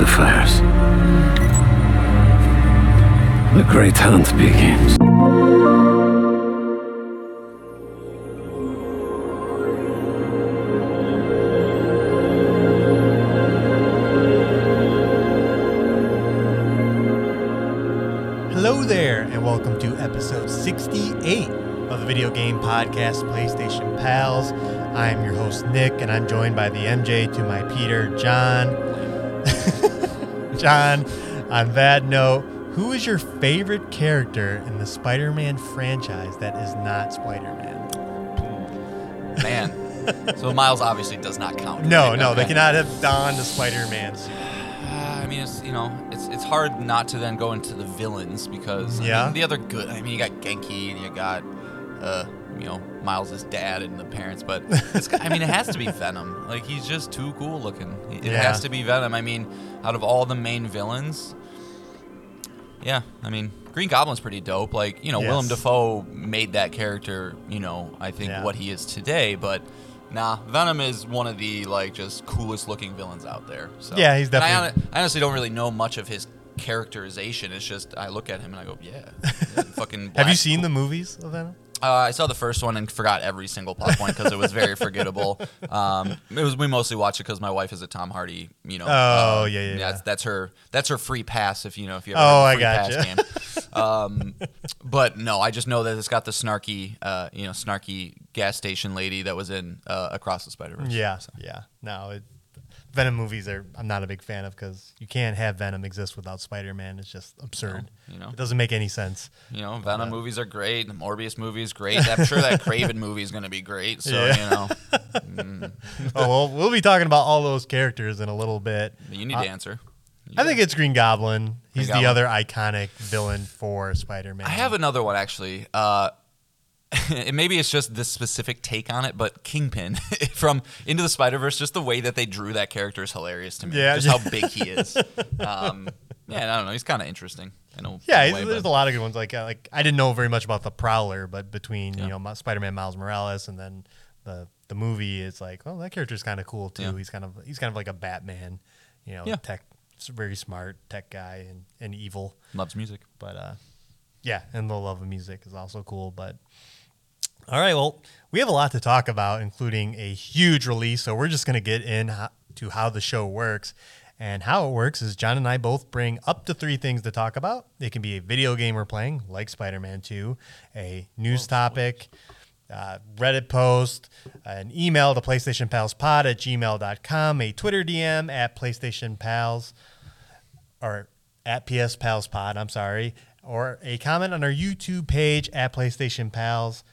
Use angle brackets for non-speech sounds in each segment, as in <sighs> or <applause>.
the fires. The great hunt begins. Hello there, and welcome to episode 68 of the video game podcast PlayStation Pals. I'm your host, Nick, and I'm joined by the MJ to my Peter, John. <laughs> John, on that note, who is your favorite character in the Spider Man franchise that is not Spider Man? Man. so Miles obviously does not count. No, no, they cannot have donned the Spider Man suit. Uh, I mean, it's you know, it's it's hard not to then go into the villains because I Yeah. mean, the other good. I mean, you got Ganke and you got uh, you know, Miles' dad and the parents, but <laughs> it's, I mean, it has to be Venom. Like he's just too cool looking. It Yeah. has to be Venom. I mean, out of all the main villains, yeah, I mean, Green Goblin's pretty dope. Like, you know, Willem Yes. Dafoe made that character, you know, I think Yeah. what he is today, but nah, Venom is one of the like just coolest looking villains out there. So Yeah, he's and I definitely- I, honestly don't really know much of his characterization. It's just I look at him and I go, yeah, yeah, <laughs> fucking. Have you seen cool. the movies of Venom? Uh, I saw the first one and forgot every single plot point because it was very <laughs> forgettable. Um, it was we mostly watch it because my wife is a Tom Hardy. You know. Oh, uh, yeah, yeah. That's, that's her. That's her free pass if you know if you ever Oh, I of gotcha. Um, but no, I just know that it's got the snarky, uh, you know, snarky gas station lady that was in uh, Across the Spider Verse. Yeah, yeah. No, it, Venom movies are I'm not a big fan of because you can't have Venom exist without Spider Man. It's just absurd. you know. it doesn't make any sense. You know, Venom movies are great. The Morbius movie is great. I'm sure that <laughs> Kraven movie is going to be great. So Yeah. you know, <laughs> oh well, we'll be talking about all those characters in a little bit. you need to answer. You I think it's Green Goblin. He's Green the Goblin. other iconic villain for Spider Man. I have another one actually. Uh, <laughs> maybe it's just this specific take on it, but Kingpin <laughs> from Into the Spider Verse, just the way that they drew that character is hilarious to me. Yeah. just how <laughs> big he is. Um, yeah, I don't know. He's kind of interesting. In a Yeah, way, there's but- a lot of good ones. Like uh, like I didn't know very much about the Prowler, but between Yeah. you know Spider Man Miles Morales and then the the movie, it's like, oh, that character's kind of cool too. Yeah. He's kind of he's kind of like a Batman, you know, Yeah. tech, very smart tech guy and, and evil. loves music. But uh, yeah, and the love of music is also cool. But all right, well, we have a lot to talk about, including a huge release. So we're just going to get in ho- to how the show works. And how it works is John and I both bring up to three things to talk about. It can be a video game we're playing, like Spider Man 2, a news topic, uh, Reddit post, an email to PlayStationPalsPod at gmail.com, a Twitter DM at PlayStationPals or at PS Pals Pod, I'm sorry, or a comment on our YouTube page at PlayStation Pals.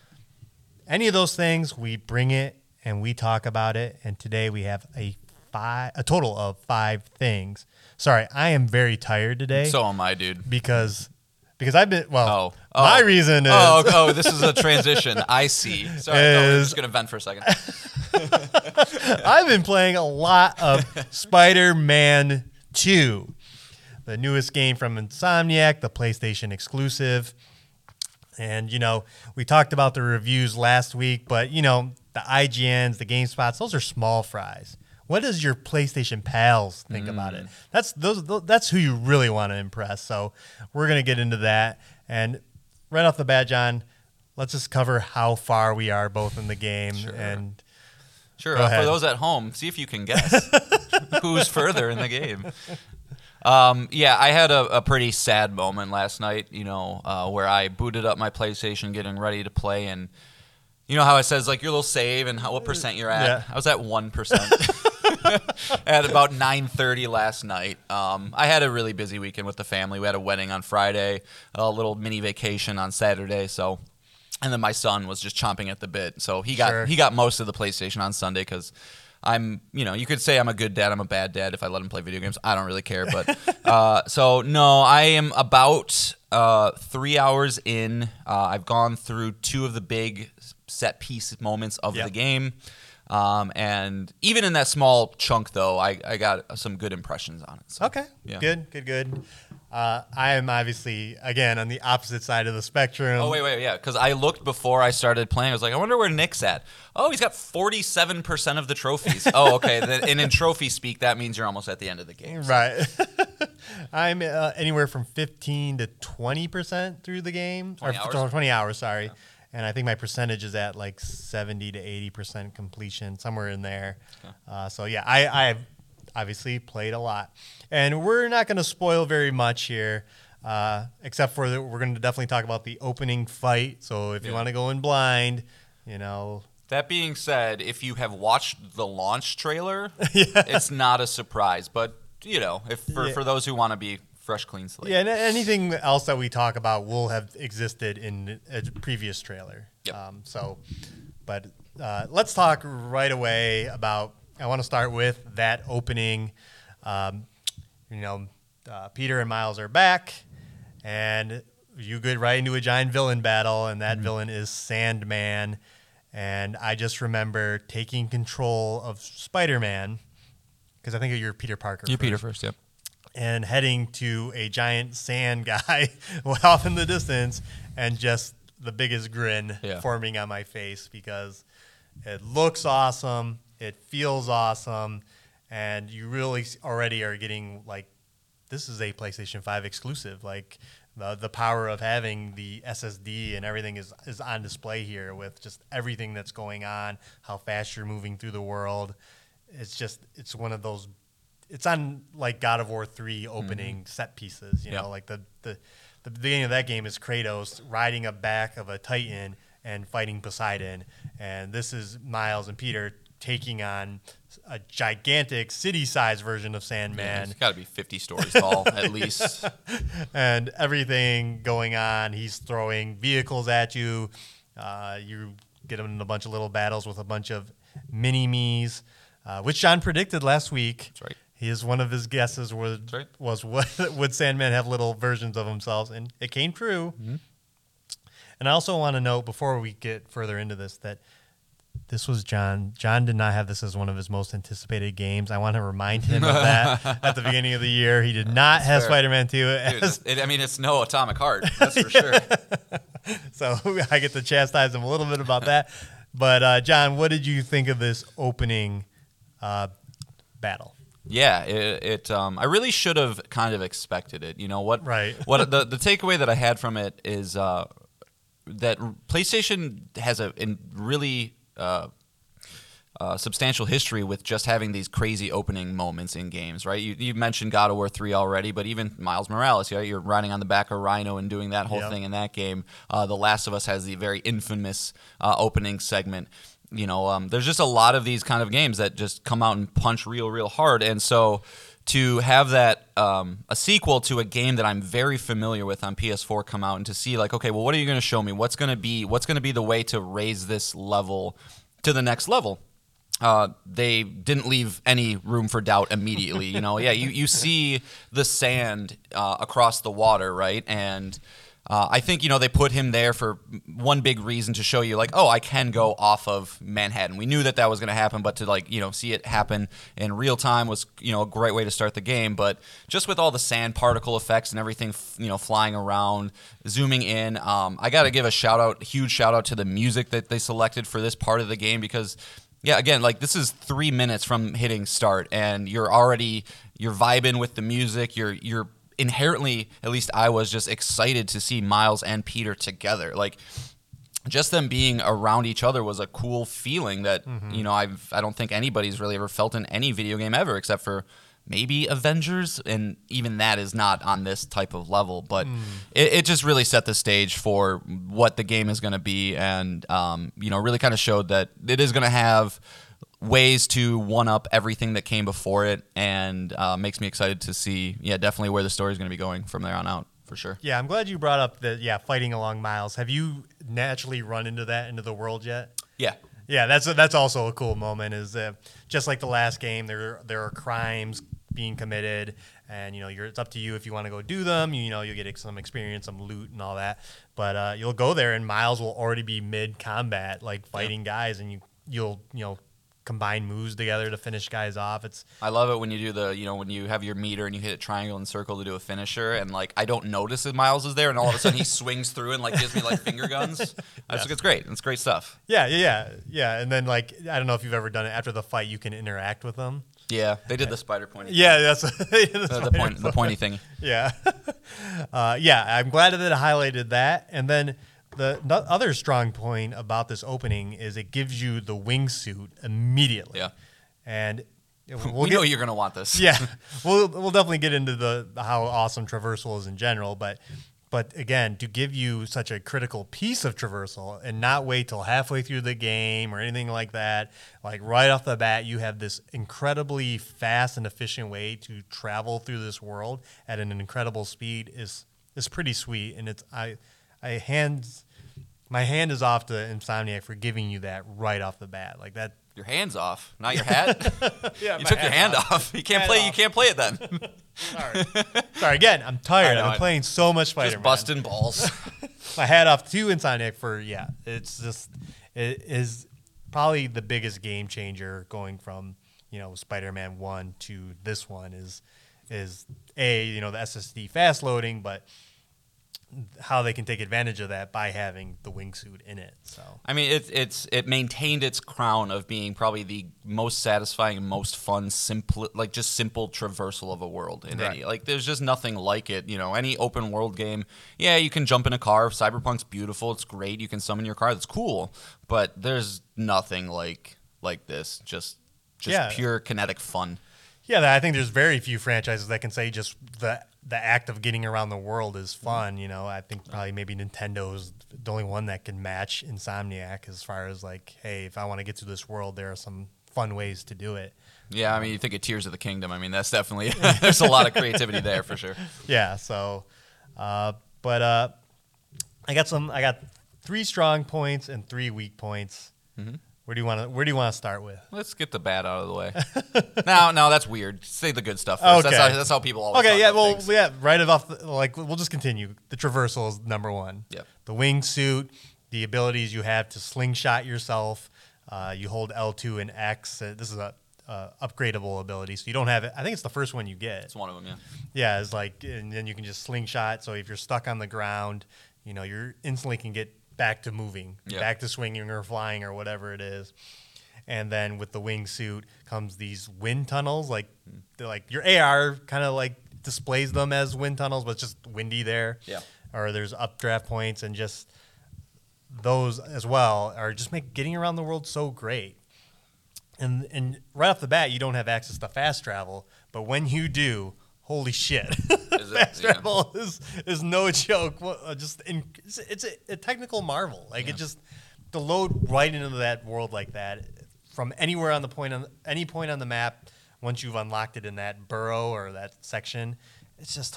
Any of those things, we bring it and we talk about it. And today we have a five, a total of five things. Sorry, I am very tired today So am I, dude. because because I've been well. Oh, oh. my reason oh, is Oh, oh, this is a transition. I see. Sorry, no, I'm Is- just gonna vent for a second. <laughs> I've been playing a lot of Spider Man 2, the newest game from Insomniac, the PlayStation exclusive. And, you know, we talked about the reviews last week, but, you know, the IGNs, the GameSpots, those are small fries. What does your PlayStation pals think about it? That's those. tho- That's who you really want to impress. So we're gonna get into that. And right off the bat, John, let's just cover how far we are both in the game Sure. and Sure. Uh, for those at home, see if you can guess <laughs> who's further in the game. Um, yeah, I had a, a pretty sad moment last night. You know, uh, where I booted up my PlayStation, getting ready to play, and you know how it says like your little save and how, what percent you're at. Yeah. I was at one percent. <laughs> at about 9:30 last night. Um, I had a really busy weekend with the family. We had a wedding on Friday, a little mini vacation on Saturday, so and then my son was just chomping at the bit. So he got Sure. he got most of the PlayStation on Sunday cuz I'm, you know, you could say I'm a good dad, I'm a bad dad if I let him play video games. I don't really care, but <laughs> uh, so no, I am about uh, three hours in. Uh, I've gone through two of the big set piece moments of Yep. the game. Um, and even in that small chunk, though, I, I got some good impressions on it. So, Okay. Yeah. Good. Good. Good. Uh, I am obviously again on the opposite side of the spectrum. Oh wait, wait, yeah. Because I looked before I started playing. I was like, I wonder where Nick's at. Oh, he's got forty-seven percent of the trophies. <laughs> oh, okay. And in trophy speak, that means you're almost at the end of the game. Right. <laughs> I'm uh, anywhere from 15 to 20 percent through the game, 20 or hours? 20 hours. Sorry. And I think my percentage is at like 70 to 80 percent completion, somewhere in there. Uh, so yeah, I, I've obviously played a lot, and we're not going to spoil very much here. Uh, except for that, we're going to definitely talk about the opening fight. So if you want to go in blind, you know, That being said, if you have watched the launch trailer, <laughs> it's not a surprise. But you know, if for, Yeah. for those who want to be fresh, clean slate. Yeah, and anything else that we talk about will have existed in a previous trailer. Yep. Um, so, but uh, let's talk right away about. I want to start with that opening. Um, you know, uh, Peter and Miles are back, and you get right into a giant villain battle, and that villain is Sandman. And I just remember taking control of Spider Man because I think you're Peter Parker. You, first Peter, first. Yep. and heading to a giant sand guy <laughs> off in the distance and just the biggest grin Yeah. forming on my face because it looks awesome, it feels awesome, and you really already are getting like this is a PlayStation 5 exclusive. Like the the power of having the SSD and everything is is on display here with just everything that's going on, how fast you're moving through the world. It's just it's one of those it's on like God of War 3 mm-hmm. opening set pieces, you Yeah. know, like the the the beginning of that game is Kratos riding a back of a Titan and fighting Poseidon, and this is Miles and Peter taking on a gigantic city-sized version of Sandman It's got to be 50 stories tall at <laughs> least. and everything going on. He's throwing vehicles at you. Uh, you get him in a bunch of little battles with a bunch of mini me's, uh, which John predicted last week. That's right. He is one of his guesses was right. was what <laughs> would Sandman have little versions of themselves, and it came true. Mm-hmm. And I also want to note before we get further into this that this was John. John did not have this as one of his most anticipated games. I want to remind him of that <laughs> at the beginning of the year. He did not have. Spider-Man 2 Dude, it, I mean, it's no atomic heart. <laughs> That's for sure. <laughs> So I get to chastise him a little bit about that. But uh, John, what did you think of this opening uh, battle? Yeah, it, it um, I really should have kind of expected it. You know what? Right. What the the takeaway that I had from it is uh, that PlayStation has a in really uh, uh, substantial history with just having these crazy opening moments in games, right? You, you mentioned God of War 3 already, but even Miles Morales, right? You're riding on the back of Rhino and doing that whole Yep. thing in that game. Uh, the Last of Us has the very infamous uh, opening segment. You know, um, there's just a lot of these kind of games that just come out and punch real, real hard. And so to have that um, a sequel to a game that I'm very familiar with on PS4 come out and to see like, okay, well, what are you going to show me? What's going to be what's going to be the way to raise this level to the next level? uh, they didn't leave any room for doubt immediately. You know, yeah, you, you see the sand uh, across the water, right? And uh, I think, you know, they put him there for one big reason to show you, like, oh, I can go off of Manhattan. We knew that that was going to happen, but to, like, you know, see it happen in real time was, you know, a great way to start the game. But just with all the sand particle effects and everything, you know, flying around, zooming in, um, I got to give a shout out, huge shout out to the music that they selected for this part of the game because yeah, again, like this is three minutes from hitting start, and you're already you're vibing with the music. You're you're inherently, at least I was just excited to see Miles and Peter together. Like just them being around each other was a cool feeling that you know I've I don't think anybody's really ever felt in any video game ever, except for maybe Avengers, and even that is not on this type of level. But it, it just really set the stage for what the game is going to be, and um, you know, really kind of showed that it is going to have ways to one up everything that came before it, and uh, makes me excited to see, yeah, definitely where the story is going to be going from there on out for sure. Yeah, I'm glad you brought up the yeah fighting along miles. Have you naturally run into that into the world yet? Yeah. Yeah, that's that's also a cool moment. Is uh, just like the last game, there there are crimes being committed, and you know you're, it's up to you if you want to go do them. You, know you'll get some experience, some loot, and all that. But uh, you'll go there, and Miles will already be mid combat, like fighting guys, and you you'll you know combine moves together to finish guys off. It's I love it when you do the, you know, when you have your meter and you hit a triangle and circle to do a finisher, and like I don't notice that Miles is there, and all of a sudden he <laughs> swings through and like gives me like finger guns. <laughs> That's it's great. It's great stuff. yeah, yeah, yeah, yeah. And then like I don't know if you've ever done it after the fight, you can interact with them. Yeah, they did the spider pointy. Yeah, that's did <laughs> the, the point, the pointy thing. Yeah, uh, yeah. I'm glad that it highlighted that. And then the, the other strong point about this opening is it gives you the wingsuit immediately. Yeah. and <laughs> we'll we get- know you're gonna want this. yeah, <laughs> we'll we'll definitely get into the how awesome traversal is in general, but but again, to give you such a critical piece of traversal and not wait till halfway through the game or anything like that, like right off the bat, you have this incredibly fast and efficient way to travel through this world at an incredible speed is is pretty sweet, and it's I I hands my hand is off to Insomniac for giving you that right off the bat, like that. Your hands off, not your hat. <laughs> Yeah, you took your hand off. You can't Hat play. You can't play it then. <laughs> Sorry, <laughs> sorry again. I'm tired. Know, I've I- been playing so much Spider-Man. Just busting balls. my hat off to Insomniac for yeah. It's just it is probably the biggest game changer going from you know Spider-Man one to this one is is a you know the SSD fast loading, but how they can take advantage of that by having the wingsuit in it. So I mean, it's it's it maintained its crown of being probably the most satisfying most fun, simple, like just simple traversal of a world in Right. any. Like, there's just nothing like it. You know, any open world game. Yeah, you can jump in a car. Cyberpunk's beautiful. It's great. You can summon your car. That's cool. But there's nothing like like this. Just just Yeah. pure kinetic fun. yeah, I think there's very few franchises that can say just the the act of getting around the world is fun. You know, I think probably maybe Nintendo's the only one that can match Insomniac as far as like, hey, if I want to get to this world, there are some fun ways to do it. Yeah, I mean, you think of Tears of the Kingdom. I mean, that's definitely <laughs> <laughs> there's a lot of creativity there for sure. Yeah. So, uh, but uh, I got some. I got three strong points and three weak points. Mm-hmm. Where do you want to? Where do you want to start with? Let's get the bad out of the way. <laughs> no, no, that's weird. Say the good stuff first. That's, Okay. how, that's how people always. Okay. Yeah. Well. things. Yeah. Right off. The, like we'll just continue. The traversal is number one. Yep. The wingsuit, the abilities you have to slingshot yourself. Uh, you hold L two and X. Uh, this is a uh, upgradable ability, so you don't have it. I think it's the first one you get. It's one of them. Yeah. Yeah, it's like, and then you can just slingshot. So if you're stuck on the ground, you know, you're instantly can get back to moving, Yeah. back to swinging or flying or whatever it is. And then with the wingsuit comes these wind tunnels. Like, hmm. they're like your AR kind of like displays them as wind tunnels, but it's just windy there. Yeah. Or there's updraft points and just those as well are just make getting around the world so great. And and right off the bat, you don't have access to fast travel, but when you do, holy shit, Is <laughs> it- fast yeah. travel is is no joke. Uh, just in, it's, it's a, a technical marvel. Like Yeah. it just to load right into that world like that from anywhere on the point on any point on the map. Once you've unlocked it in that borough or that section, it's just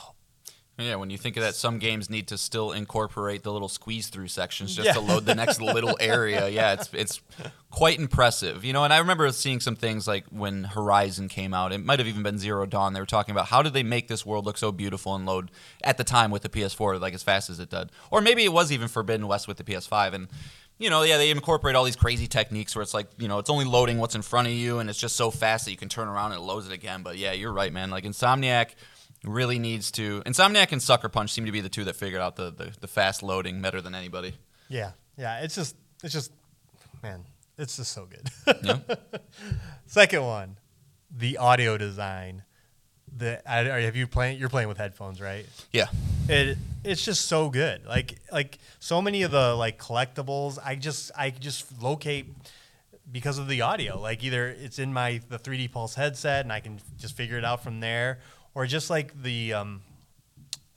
Yeah, when you think of that, some games need to still incorporate the little squeeze through sections just Yeah. to load the next <laughs> little area. Yeah, it's it's quite impressive. You know, and I remember seeing some things like when Horizon came out. It might have even been Zero Dawn. They were talking about how did they make this world look so beautiful and load at the time with the PS4 like as fast as it did, or maybe it was even Forbidden West with the PS5 and. You know, yeah, they incorporate all these crazy techniques where it's like, you know, it's only loading what's in front of you and it's just so fast that you can turn around and it loads it again. But yeah, you're right, man. Like Insomniac, really needs to. Insomniac and Sucker Punch seem to be the two that figured out the, the, the fast loading better than anybody. yeah, yeah. It's just it's just man, it's just so good. Yeah. <laughs> Second one, the audio design. The I, are- have you playing? You're playing with headphones, right? yeah. It it's just so good. Like like so many of the like collectibles, I just I just locate because of the audio. Like either it's in my the 3D Pulse headset and I can just figure it out from there, or just like the um,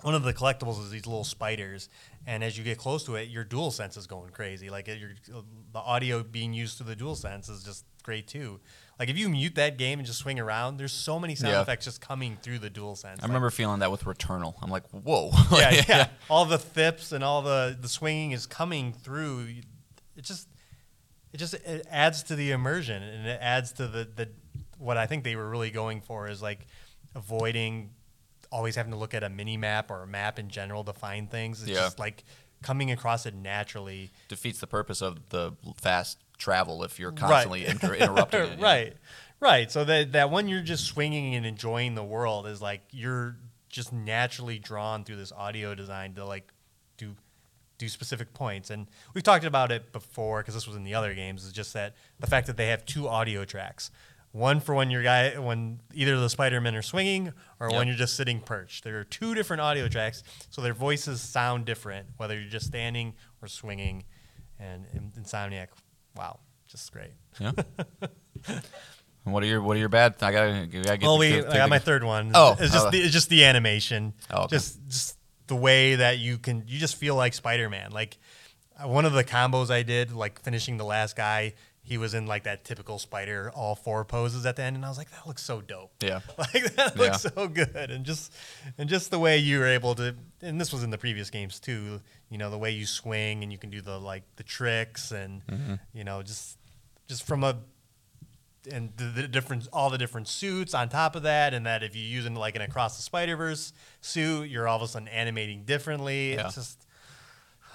one of the collectibles is these little spiders, and as you get close to it, your dual sense is going crazy. Like your, the audio being used through the dual sense is just great too. Like if you mute that game and just swing around, there's so many sound Yeah. effects just coming through the dual sense. I remember feeling that with Returnal. I'm like, whoa. <laughs> yeah, yeah. All the thips and all the the swinging is coming through. It just it just it adds to the immersion and it adds to the the what I think they were really going for is like avoiding always having to look at a mini map or a map in general to find things. It's Yeah. just like coming across it naturally. Defeats the purpose of the fast travel if you're constantly inter- <laughs> interrupting it. yeah. right, right. So that that when you're just swinging and enjoying the world is like you're just naturally drawn through this audio design to like do do specific points. And we've talked about it before because this was in the other games. Is just that the fact that they have two audio tracks. One for when your guy, when either the Spider-Men are swinging or Yep. when you're just sitting perched. There are two different audio tracks, so their voices sound different whether you're just standing or swinging. And, Insomniac, wow, just great. Yeah. <laughs> And what are your What are your bad? I gotta, I gotta get. Well, the- we the- I got my third one. Oh, it's just oh. the, it's just the animation. Oh, okay. Just just the way that you can you just feel like Spider Man. Like uh, one of the combos I did, like finishing the last guy, he was in like that typical Spider all four poses at the end, and I was like, that looks so dope. Yeah. <laughs> like that Yeah. looks so good, and just and just the way you were able to, and this was in the previous games too. You know the way you swing and you can do the like the tricks and Mm-hmm. you know just just from a and the, the different all the different suits on top of that and that if you use using like an across the spider verse suit you're all of a sudden animating differently Yeah. it's just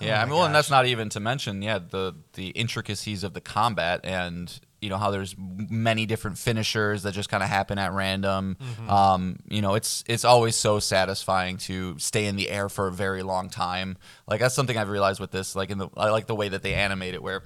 Yeah, Oh I mean, well, and that's not even to mention, yeah, the the intricacies of the combat and you know how there's many different finishers that just kind of happen at random. Mm-hmm. Um, you know, it's it's always so satisfying to stay in the air for a very long time. Like that's something I've realized with this. Like in the I like the way that they animate it, where.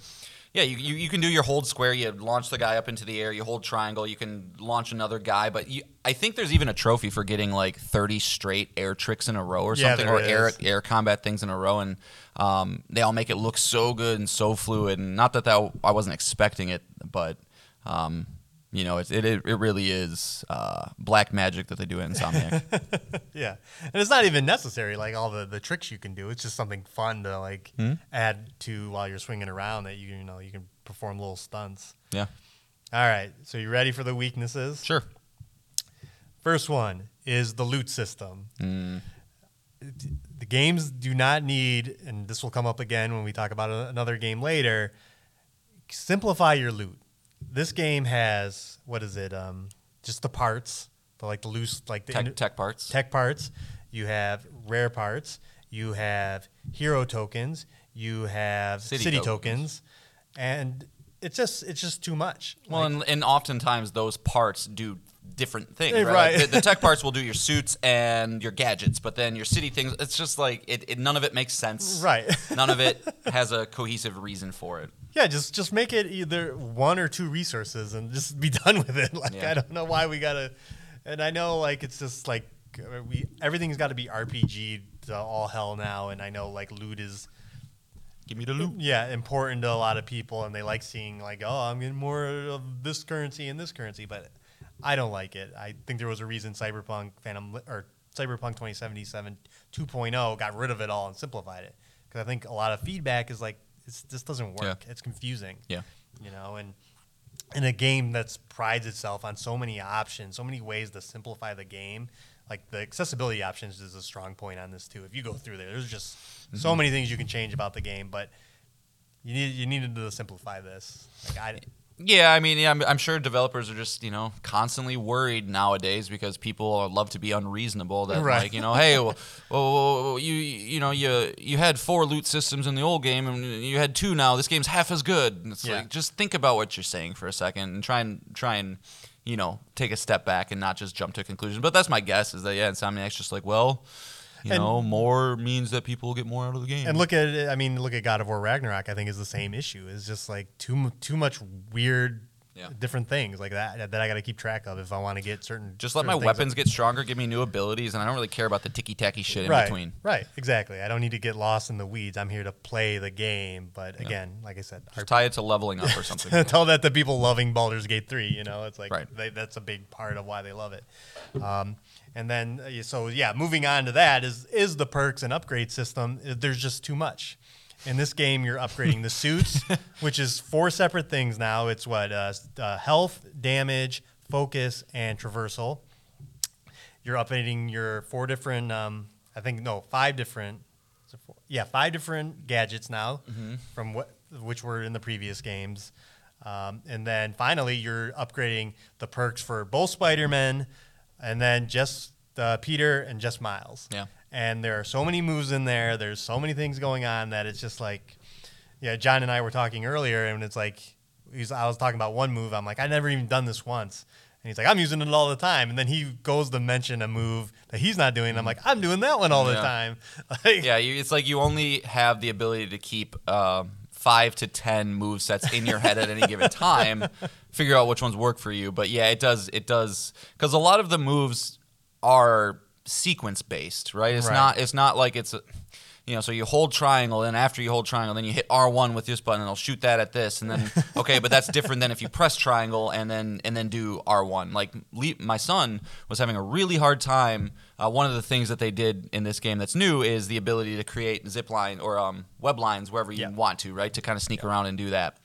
Yeah, you, you, you can do your hold square. You launch the guy up into the air. You hold triangle. You can launch another guy. But you, I think there's even a trophy for getting like 30 straight air tricks in a row or something, there or air air combat things in a row, and um, they all make it look so good and so fluid. And not that that I wasn't expecting it, but um, you know, it it, it really is uh, black magic that they do at Insomniac. <laughs> yeah and it's not even necessary like all the the tricks you can do it's just something fun to like Hmm? add to while you're swinging around that you you know you can perform little stunts yeah, all right so you ready for the weaknesses sure. First one is the loot system. Mm. The games do not need, and this will come up again when we talk about another game later. Simplify your loot. This game has what is it? Um, just the parts, the like the loose, like the Tech, in- tech parts. tech parts. You have rare parts. You have hero tokens. You have City city, tokens. tokens. and it's just it's just too much. Well, Like, and, and oftentimes those parts do different things, Eh, right? right. Like, the, the tech <laughs> parts will do your suits and your gadgets, but then your city things, it's just like it, it none of it makes sense. right. None of it <laughs> has a cohesive reason for it. Yeah, just just make it either one or two resources and just be <laughs> done with it. Like Yeah. I don't know why we gotta, and I know like it's just like uh, we everything's got to be RPG to all hell now, and I know like loot is Give me the loot. yeah important to a lot of people, and they like seeing like oh I'm getting more of this currency and this currency, but I don't like it. I think there was a reason Cyberpunk Phantom or Cyberpunk 2077 2.0 got rid of it all and simplified it because I think a lot of feedback is like it's, this doesn't work. It's confusing Yeah. you know and in a game that's prides itself on so many options so many ways to simplify the game like the accessibility options is a strong point on this too if you go through there there's just so mm-hmm. many things you can change about the game but you need you needed to simplify this like i Yeah, I mean, yeah, I'm, I'm sure developers are just you know constantly worried nowadays because people love to be unreasonable. That Right. like you know, hey, well, well, you you know you you had four loot systems in the old game and you had two now. This game's half as good. And it's Yeah. like just think about what you're saying for a second and try and try and you know take a step back and not just jump to a conclusion. But that's my guess is that yeah, Insomniac's just like well. You And- know, more means that people will get more out of the game. and look at it i mean look at god of war ragnarok i think is the same issue it's just like too too much weird Yeah. different things like that that i got to keep track of if i want to get certain just let certain my weapons get stronger, give me new abilities, and I don't really care about the ticky tacky shit in right, between. Right, exactly. I don't need to get lost in the weeds. I'm here to play the game. But again, like I said, Just tie it to leveling up or <laughs> something. tell that to people loving Baldur's Gate 3. You know, it's like Right. they, that's a big part of why they love it. Um, and then, uh, so yeah, moving on to that is is the perks and upgrade system. uh, There's just too much. In this game, you're upgrading the suits, <laughs> which is four separate things now. It's what uh, uh, health, damage, focus, and traversal. You're updating your four different, um, I think no, five different. four? Yeah, five different gadgets now from what which were in the previous games. Um, and then finally, you're upgrading the perks for both Spider Men, and then just uh, Peter and just Miles. Yeah. And there are so many moves in there. There's so many things going on that it's just like, yeah. John and I were talking earlier, and it's like he's I was talking about one move. I'm like, I never even done this once. And he's like, I'm using it all the time. And then he goes to mention a move that he's not doing. And I'm like, I'm doing that one all the time. <laughs> Like, Yeah, you, it's like you only have the ability to keep um, five to ten move sets in your head at any given <laughs> time. Figure out which ones work for you. But yeah, it does. It does because a lot of the moves are sequence based, right? It's Right. not. It's not like it's. A, you know, so you hold triangle, and after you hold triangle, then you hit R one with this button, and it'll shoot that at this, and then <laughs> okay, but that's different than if you press triangle and then and then do R one. Like my son was having a really hard time. Uh, one of the things that they did in this game that's new is the ability to create zip line or um, web lines wherever you Yeah. want to, right? To kind of sneak around and do that.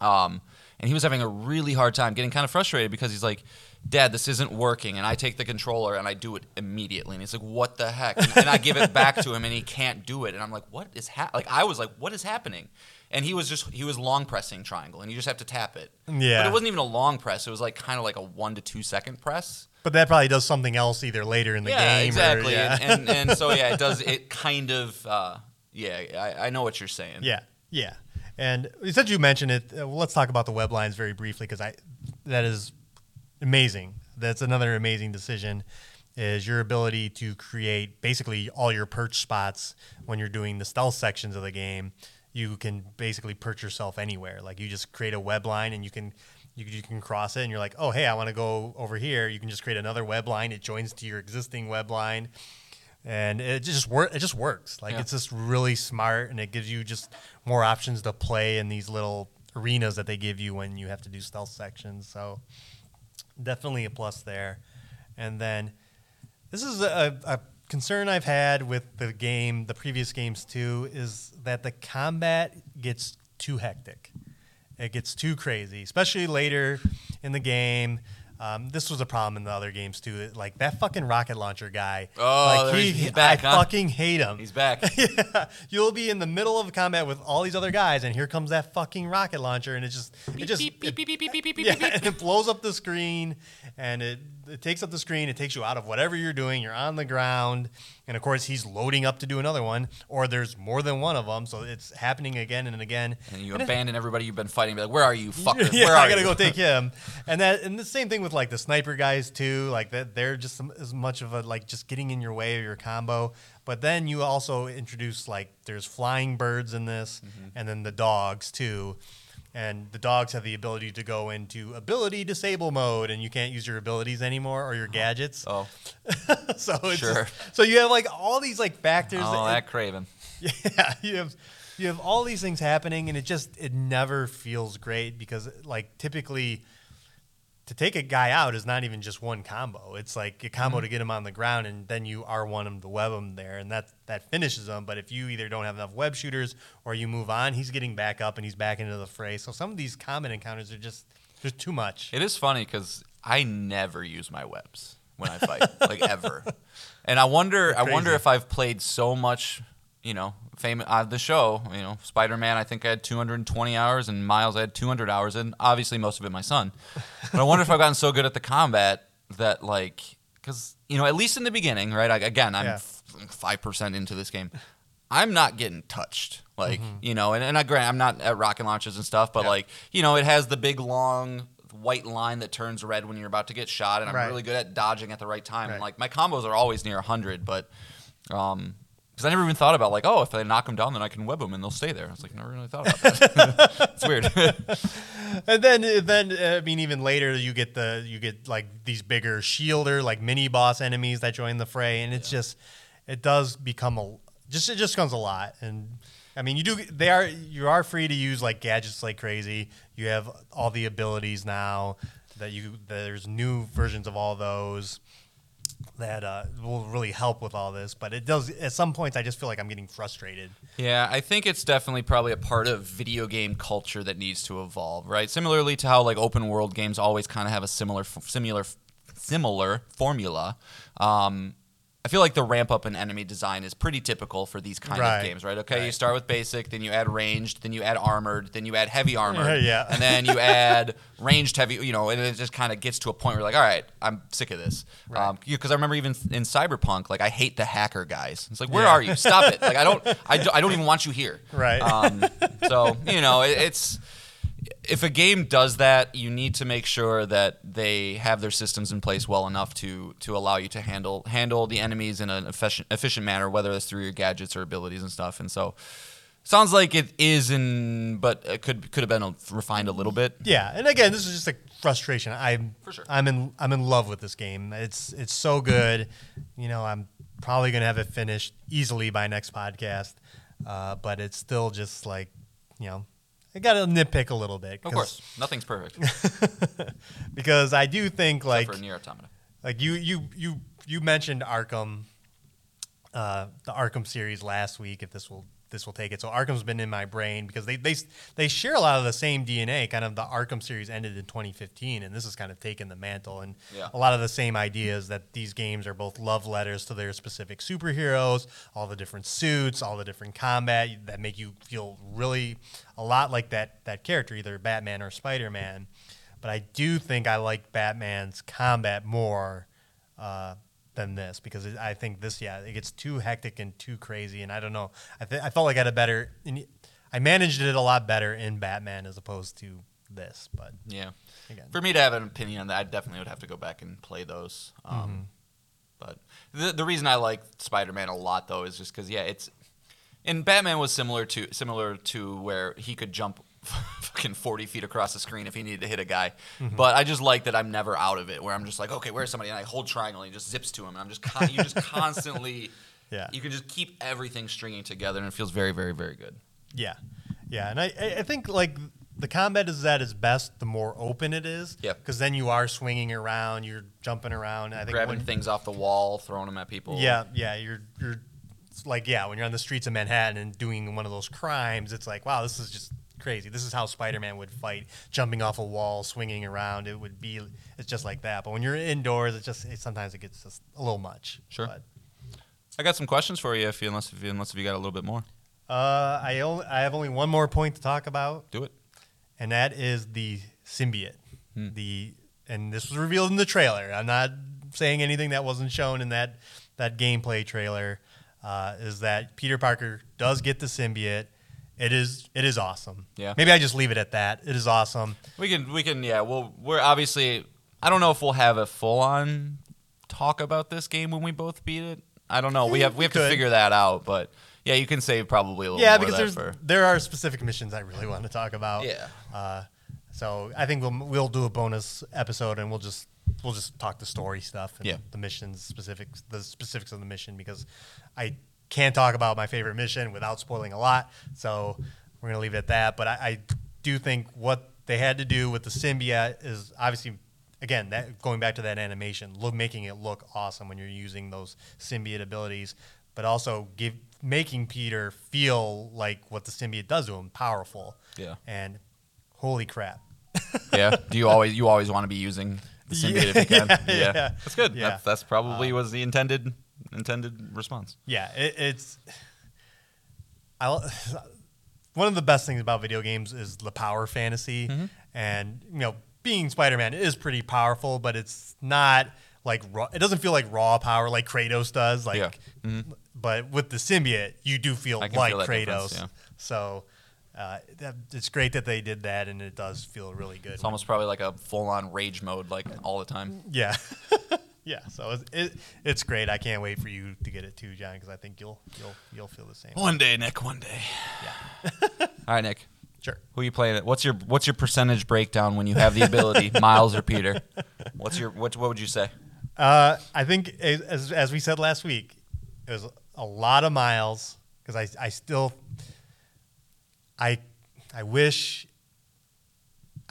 Um, and he was having a really hard time, getting kind of frustrated because he's like, Dad, this isn't working. And I take the controller and I do it immediately. And he's like, What the heck? And, and I give it back to him and he can't do it. And I'm like, What is hap Like, I was like, What is happening? And he was just, he was long pressing triangle and you just have to tap it. Yeah. But it wasn't even a long press. It was like kind of like a one to two second press. But that probably does something else either later in the yeah, game. or- exactly. yeah. And, and, and so, yeah, it <laughs> does, it kind of, uh, yeah, I, I know what you're saying. Yeah, yeah. And since you mentioned it, uh, let's talk about the web lines very briefly because I that is amazing. That's another amazing decision. Is your ability to create basically all your perch spots when you're doing the stealth sections of the game. You can basically perch yourself anywhere. Like you just create a web line and you can you, you can cross it and you're like, oh hey, I want to go over here. You can just create another web line. It joins to your existing web line and it just work. It just works. Like Yeah. it's just really smart, and it gives you just more options to play in these little arenas that they give you when you have to do stealth sections. So definitely a plus there. And then this is a, a concern I've had with the game, the previous games too, is that the combat gets too hectic. It gets too crazy, especially later in the game. Um, this was a problem in the other games too. Like that fucking rocket launcher guy. Oh, like he's- he's back, I huh? fucking hate him. He's back. <laughs> yeah, you'll be in the middle of combat with all these other guys, and here comes that fucking rocket launcher, and it just, it just, beep, beep, beep, beep, beep, beep, <laughs> beep, yeah, beep, beep. and it blows up the screen, and it, it takes up the screen. It takes you out of whatever you're doing. You're on the ground, and of course he's loading up to do another one, or there's more than one of them, so it's happening again and again. And you And it- abandon everybody you've been fighting. Be like, where are you, fucker? <laughs> yeah, Where are I gotta you? go take <laughs> him. And that, and the same thing with like the sniper guys too. Like that, they're just as much of a like just getting in your way of your combo. But then you also introduce like there's flying birds in this, Mm-hmm. and then the dogs too. And the dogs have the ability to go into ability disable mode, and you can't use your abilities anymore or your uh-huh. gadgets. Oh, <laughs> so it's Sure. just- <laughs> so you have like all these like factors. oh, that- that Kraven. <laughs> yeah, you have you have all these things happening, and it just it never feels great because like typically to take a guy out is not even just one combo. It's like a combo mm-hmm. to get him on the ground, and then you R one him to web him there, and that that finishes him. But if you either don't have enough web shooters or you move on, he's getting back up and he's back into the fray. So some of these common encounters are just there's too much. It is funny because I never use my webs when I fight, like ever. <laughs> And I wonder, I wonder if I've played so much, you know, fame uh, the show. You know, Spider Man. I think I had 220 hours, and Miles I had 200 hours, and obviously most of it my son. <laughs> But I wonder if I've gotten so good at the combat that like, because you know, at least in the beginning, right? I, again, I'm Yeah. five percent into this game. I'm not getting touched. Like, Mm-hmm. you know, and, and I grant I'm not at rocket launches and stuff, but Yeah. like, you know, it has the big long white line that turns red when you're about to get shot, and I'm Right. really good at dodging at the right time. And like my combos are always near 100, but um, because I never even thought about like, oh, if I knock them down, then I can web them and they'll stay there. I was like, never really thought about that. <laughs> it's weird. <laughs> And then, then uh, I mean, even later, you get the you get like these bigger shielder, like mini boss enemies that join the fray, and it's just it does become a just it just becomes a lot. And I mean, you do they are you are free to use like gadgets like crazy. You have all the abilities now that you there's new versions of all those that uh, will really help with all this. But it does at some points. I just feel like I'm getting frustrated. Yeah, I think it's definitely probably a part of video game culture that needs to evolve, right? Similarly to how like open world games always kind of have a similar similar similar formula. Um, I feel like the ramp up in enemy design is pretty typical for these kind Right, of games, right? Okay, you start with basic, then you add ranged, then you add armored, then you add heavy armored, <laughs> Yeah. and then you add <laughs> ranged heavy. You know, and it just kind of gets to a point where you're like, all right, I'm sick of this. Right. Because I remember even in Cyberpunk, like I hate the hacker guys. It's like, where Yeah. are you? Stop it! Like I don't, I, <laughs> do, I don't even want you here. Right. Um, so you know, it, it's if a game does that, you need to make sure that they have their systems in place well enough to to allow you to handle handle the enemies in an efficient efficient manner, whether it's through your gadgets or abilities and stuff. And so, sounds like it is in, but it could could have been refined a little bit. Yeah, and again, this is just a frustration. I'm For sure. I'm in I'm in love with this game. It's it's so good. You know, I'm probably gonna have it finished easily by next podcast. Uh, but it's still just like, you know, I got to nitpick a little bit. Of course, nothing's perfect <laughs> because I do think like except for Nier Automata. like you you you you mentioned Arkham, uh, the Arkham series last week. If this will this will take it, so Arkham's been in my brain because they they they share a lot of the same DNA. Kind of the Arkham series ended in 2015, and this has kind of taken the mantle and Yeah. a lot of the same ideas that these games are both love letters to their specific superheroes, all the different suits, all the different combat that make you feel really a lot like that that character, either Batman or Spider Man. But I do think I like Batman's combat more uh, than this because it, I think this, yeah, it gets too hectic and too crazy, and I don't know. I th- I felt like I had a better, I managed it a lot better in Batman as opposed to this. But Yeah. again, For me to have an opinion on that, I definitely would have to go back and play those. Um, Mm-hmm. But the the reason I like Spider Man a lot though is just because yeah, it's and Batman was similar to similar to where he could jump <laughs> fucking forty feet across the screen if he needed to hit a guy. Mm-hmm. But I just like that I'm never out of it. Where I'm just like, okay, where's somebody? And I hold triangle and he just zips to him, and I'm just con- you just <laughs> constantly. Yeah. You can just keep everything stringing together, and it feels very, very, very good. Yeah, yeah, and I I I think like the combat is at its best the more open it is. Yeah. because then you are swinging around, you're jumping around. I think Grabbing when, things off the wall, throwing them at people. Yeah, yeah, you're you're like yeah, when you're on the streets of Manhattan and doing one of those crimes, it's like wow, this is just crazy. This is how Spider-Man would fight, jumping off a wall, swinging around. It would be it's just like that. But when you're indoors, it just it, sometimes it gets just a little much. Sure. But, I got some questions for you, if you unless if you, unless if you got a little bit more. uh, I only, I have only one more point to talk about. Do it. and that is the symbiote. Hmm. The and this was revealed in the trailer. I'm not saying anything that wasn't shown in that that gameplay trailer. Uh, is that Peter Parker does get the symbiote? It is it is awesome. Yeah. Maybe I just leave it at that. It is awesome. We can we can yeah. Well, we're obviously. I don't know if we'll have a full on talk about this game when we both beat it. I don't know. We have we we have to figure that out. But yeah, you can save probably a little. Yeah, because there's for, there are specific missions I really want to talk about. Yeah. Uh, so I think we'll we'll do a bonus episode and we'll just we'll just talk the story stuff and Yeah. the missions specifics the specifics of the mission because I can't talk about my favorite mission without spoiling a lot. So we're gonna leave it at that. But I, I do think what they had to do with the symbiote is obviously again that going back to that animation, look making it look awesome when you're using those symbiote abilities, but also give making Peter feel like what the symbiote does to him, powerful. Yeah. And holy crap. <laughs> yeah. Do you always you always want to be using the symbiote if you <laughs> can? Yeah, yeah. That's good. Yeah. That's, that's probably uh, was the intended intended response. Yeah, it, it's. I one of the best things about video games is the power fantasy, Mm-hmm. and you know, being Spider-Man is pretty powerful, but it's not like raw. It doesn't feel like raw power like Kratos does. Like, Yeah. Mm-hmm. but with the symbiote, you do feel like feel Kratos. yeah. So. Uh, that, it's great that they did that, and it does feel really good. It's almost probably like a full on rage mode, like all the time. Yeah, <laughs> yeah. So it's, it, it's great. I can't wait for you to get it too, John, because I think you'll you'll you'll feel the same. One day, Nick. One day. Yeah, <laughs> All right, Nick. sure. Who are you playing it? What's your what's your percentage breakdown when you have the ability, <laughs> Miles or Peter? What's your what? What would you say? Uh, I think as, as as we said last week, it was a lot of miles because I I still I I wish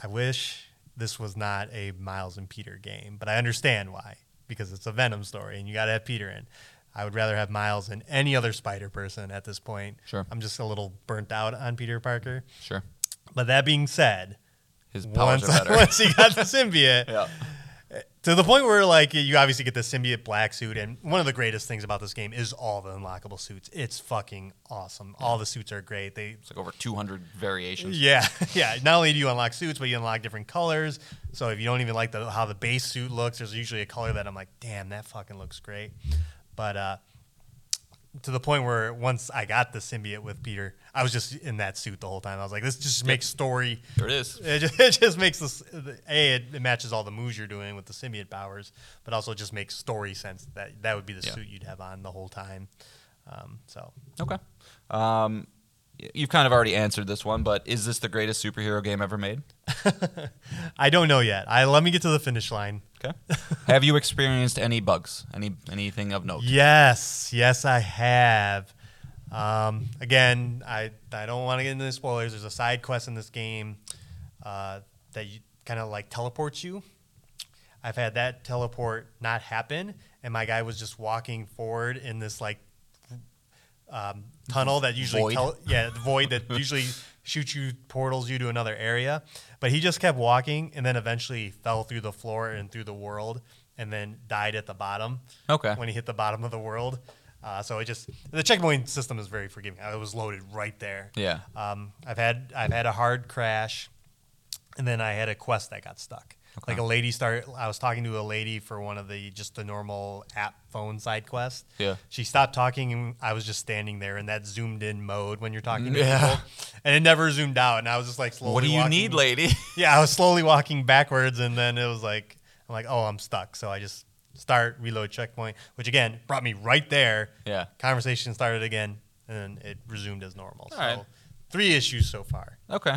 I wish this was not a Miles and Peter game, but I understand why because it's a Venom story and you got to have Peter in. I would rather have Miles than any other Spider person at this point. Sure. I'm just a little burnt out on Peter Parker. Sure. But that being said, His powers once, are better. once he got the <laughs> symbiote, yeah. To the point where like you obviously get the symbiote black suit and one of the greatest things about this game is all the unlockable suits. It's fucking awesome. All the suits are great. They It's like over 200 variations. yeah <laughs> yeah. Not only do you unlock suits but you unlock different colors. So if you don't even like the how the base suit looks there's usually a color that i'm like damn that fucking looks great. But uh to the point where once I got the symbiote with Peter, I was just in that suit the whole time. I was like, this just makes story. There it is. It just, <laughs> it just makes this a it, it matches all the moves you're doing with the symbiote powers, but also just makes story sense that that would be the Yeah. suit you'd have on the whole time. Um, so Okay. Um, you've kind of already answered this one, but is this the greatest superhero game ever made? <laughs> I don't know yet. I let me get to the finish line. Okay. <laughs> Have you experienced any bugs? Any anything of note? Yes, yes, I have. Um, again, I I don't want to get into the spoilers. There's a side quest in this game uh, that you kind of like teleports you. I've had that teleport not happen, and my guy was just walking forward in this like um, tunnel that usually Void. tel- yeah the void that <laughs> usually shoots you portals you to another area. But he just kept walking, and then eventually fell through the floor and through the world, and then died at the bottom Okay. when he hit the bottom of the world. Uh, so it just the checkpoint system is very forgiving. I was loaded right there. Yeah. Um, I've had I've had a hard crash, and then I had a quest that got stuck. Okay. Like a lady started. I was talking to a lady for one of the just the normal app phone side quest. Yeah. She stopped talking, and I was just standing there in that zoomed in mode when you're talking to mm, Yeah. people, and it never zoomed out. And I was just like slowly. What do you walking- need, lady? <laughs> yeah, I was slowly walking backwards, and then it was like, I'm like, oh, I'm stuck. So I just start reload checkpoint, which again brought me right there. Yeah. Conversation started again, and then it resumed as normal. so right. three issues so far. Okay.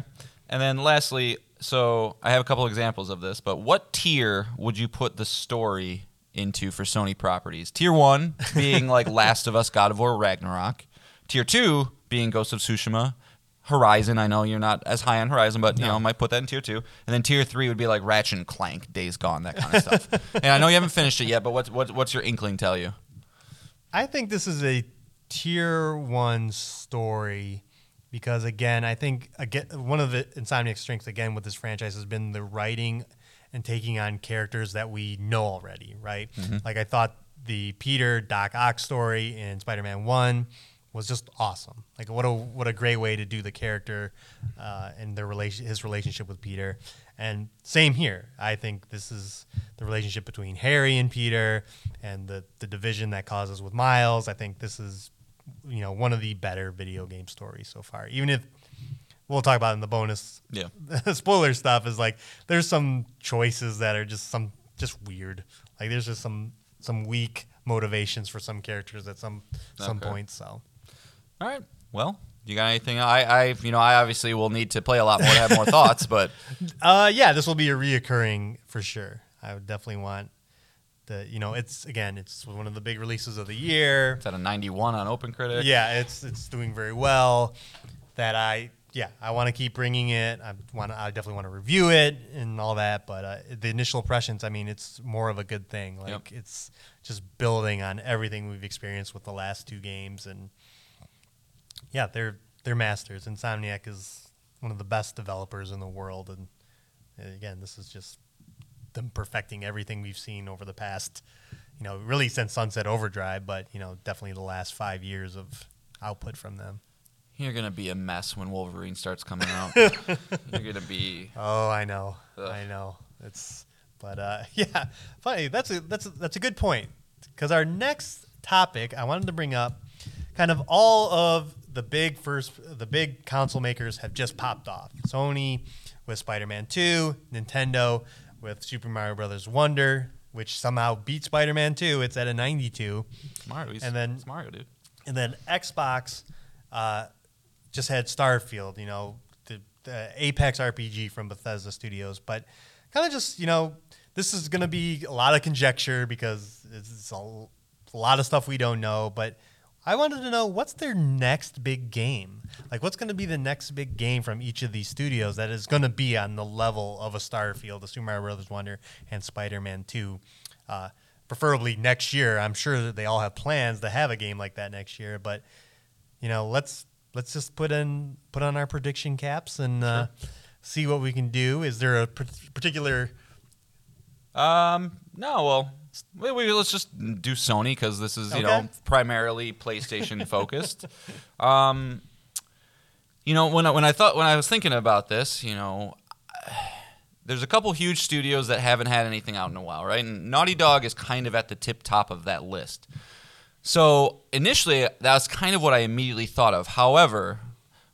And then lastly, so I have a couple examples of this, but what tier would you put the story into for Sony properties? Tier one <laughs> being like Last of Us, God of War, Ragnarok. Tier two being Ghost of Tsushima. Horizon, I know you're not as high on Horizon, but you No. know, I might put that in tier two. And then tier three would be like Ratchet and Clank, Days Gone, that kind of stuff. <laughs> and I know you haven't finished it yet, but what's what's what's your inkling tell you? I think this is a tier one story because again, I think again one of the Insomniac strengths again with this franchise has been the writing and taking on characters that we know already, right? Like I thought the Peter Doc Ock story in Spider-Man One was just awesome. Like what a what a great way to do the character uh, and their relation his relationship with Peter. And same here. I think this is the relationship between Harry and Peter and the the division that causes with Miles. I think this is you know one of the better video game stories so far. Even if we'll talk about in the bonus Yeah. <laughs> spoiler stuff is like there's some choices that are just some just weird. Like there's just some some weak motivations for some characters at some some Okay. points. So All right. Well, you got anything? I, I, you know, I obviously will need to play a lot more to have more <laughs> thoughts, but Uh, yeah, this will be a reoccurring for sure. I would definitely want you know, it's again, it's one of the big releases of the year. it's at a 91 on OpenCritic. Yeah, it's it's doing very well. That I, yeah, I want to keep bringing it. I want, I definitely want to review it and all that. But uh, the initial impressions, I mean, it's more of a good thing. Like Yep. it's just building on everything we've experienced with the last two games, and yeah, they're they're masters. Insomniac is one of the best developers in the world, and uh, again, this is just them perfecting everything we've seen over the past, you know, really since Sunset Overdrive, but you know, definitely the last five years of output from them. You're gonna be a mess when Wolverine starts coming out. <laughs> You're gonna be. Oh, I know, Ugh. I know. It's, but uh, <laughs> yeah, funny. That's a that's a, that's a good point because our next topic I wanted to bring up, kind of all of the big first the big console makers have just popped off. Sony with Spider-Man Two, Nintendo with Super Mario Brothers Wonder, which somehow beat Spider-Man Two. It's at a 92. It's Mario. He's, And then- it's Mario, dude. And then Xbox uh, just had Starfield, you know, the, the Apex RPG from Bethesda Studios. But kind of just, you know, this is going to be a lot of conjecture because it's, it's a, a lot of stuff we don't know. But I wanted to know what's their next big game? Like, what's going to be the next big game from each of these studios that is going to be on the level of a Starfield, a Super Mario Brothers Wonder, and Spider Man 2? Uh, preferably next year. I'm sure that they all have plans to have a game like that next year, but you know, let's let's just put in put on our prediction caps and uh, see what we can do. Is there a par- particular? Um, no, well, we, we, let's just do Sony because this is you know primarily PlayStation focused. <laughs> um, you know when I, when I thought when I was thinking about this, you know, there's a couple huge studios that haven't had anything out in a while, right? And Naughty Dog is kind of at the tip top of that list. So initially that's kind of what I immediately thought of. However,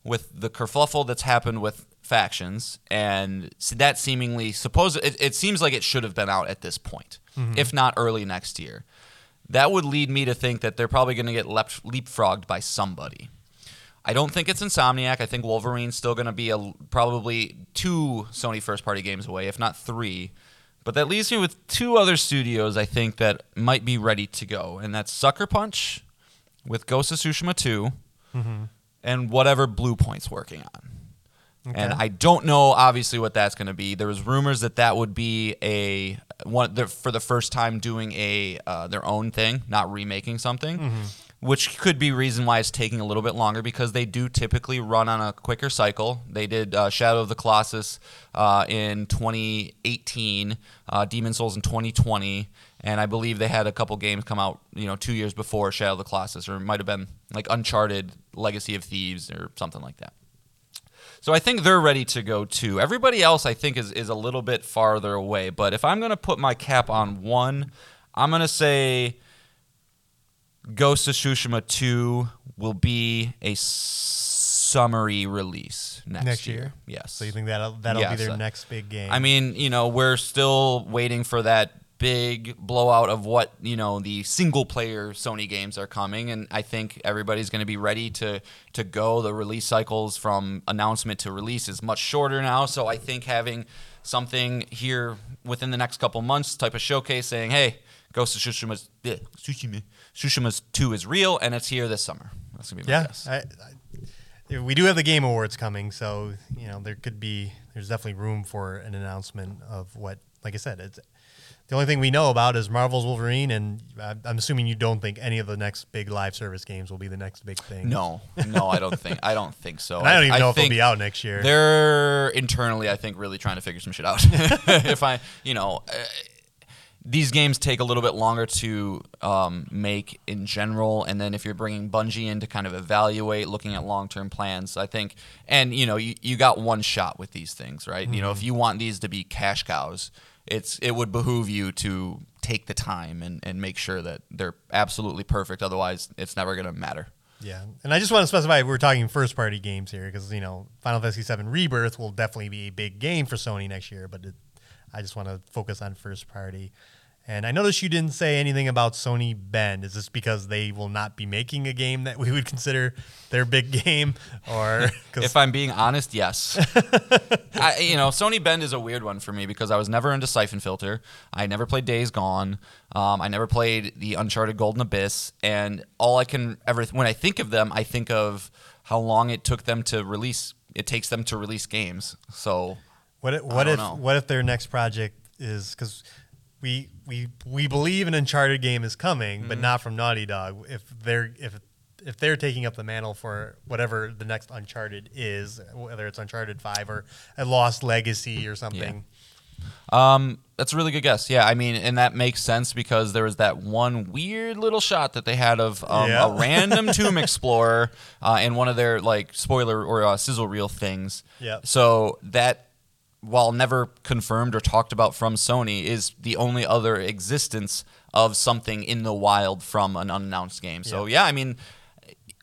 with the kerfluffle that's happened with factions and that seemingly suppose it, it seems like it should have been out at this point, mm-hmm. if not early next year. That would lead me to think that they're probably going to get leapfrogged by somebody. I don't think it's Insomniac. I think Wolverine's still going to be a, probably two Sony first party games away, if not three. But that leaves me with two other studios I think that might be ready to go, and that's Sucker Punch with Ghost of Tsushima 2 and whatever Bluepoint's working on. And I don't know, obviously, what that's going to be. There was rumors that that would be a one for the first time doing a uh, their own thing, not remaking something, which could be reason why it's taking a little bit longer because they do typically run on a quicker cycle. They did uh, Shadow of the Colossus uh, in 2018, uh, Demon's Souls in 2020, and I believe they had a couple games come out, you know, two years before Shadow of the Colossus, or it might have been like Uncharted, Legacy of Thieves, or something like that. So I think they're ready to go too. Everybody else I think is, is a little bit farther away. But if I'm gonna put my cap on one, I'm gonna say Ghost of Tsushima 2 will be a summary release next, Next year. year? Yes. So you think that'll that'll Yes, be their next big game? I mean, you know, we're still waiting for that big blowout of what, you know, the single player Sony games are coming and I think everybody's going to be ready to to go. The release cycles from announcement to release is much shorter now, so I think having something here within the next couple months type of showcase saying, "Hey, Ghost of Tsushima's eh, Tsushima, 2 is real and it's here this summer." That's going to be my yeah, guess. I, I, we do have the Game Awards coming, so you know there could be there's definitely room for an announcement of what, like I said, it's the only thing we know about is Marvel's Wolverine, and I'm assuming you don't think any of the next big live service games will be the next big thing. No, no, I don't think I don't think so. and <laughs> I don't even know if it'll be out next year. They're internally, I think, really trying to figure some shit out. <laughs> if I, you know, uh, these games take a little bit longer to um, make in general, and then if you're bringing Bungie in to kind of evaluate, looking at long-term plans, I think, and you know, you, you got one shot with these things, right? You know, if you want these to be cash cows, it's it would behoove you to take the time and, and make sure that they're absolutely perfect. Otherwise, it's never going to matter. Yeah, and I just want to specify we're talking first party games here because you know Final Fantasy VII Rebirth will definitely be a big game for Sony next year, but it, I just want to focus on first party. And I noticed you didn't say anything about Sony Bend. Is this because they will not be making a game that we would consider their big <laughs> game, or <laughs> If I'm being honest, yes. <laughs> I, you know, Sony Bend is a weird one for me because I was never into Siphon Filter. I never played Days Gone. Um, I never played the Uncharted Golden Abyss. And all I can ever, when I think of them, I think of how long it took them to release. It takes them to release games. So What if, what if know. what if their next project is because we we we believe an Uncharted game is coming, Mm-hmm. but not from Naughty Dog. If they're if if they're taking up the mantle for whatever the next Uncharted is, whether it's Uncharted Five or a Lost Legacy or something. Um, that's a really good guess. Yeah, I mean, and that makes sense because there was that one weird little shot that they had of um, Yeah. a <laughs> random Tomb Explorer uh, in one of their like spoiler or uh, sizzle reel things. Yep. So that, while never confirmed or talked about from Sony, is the only other existence of something in the wild from an unannounced game. So yeah, I mean,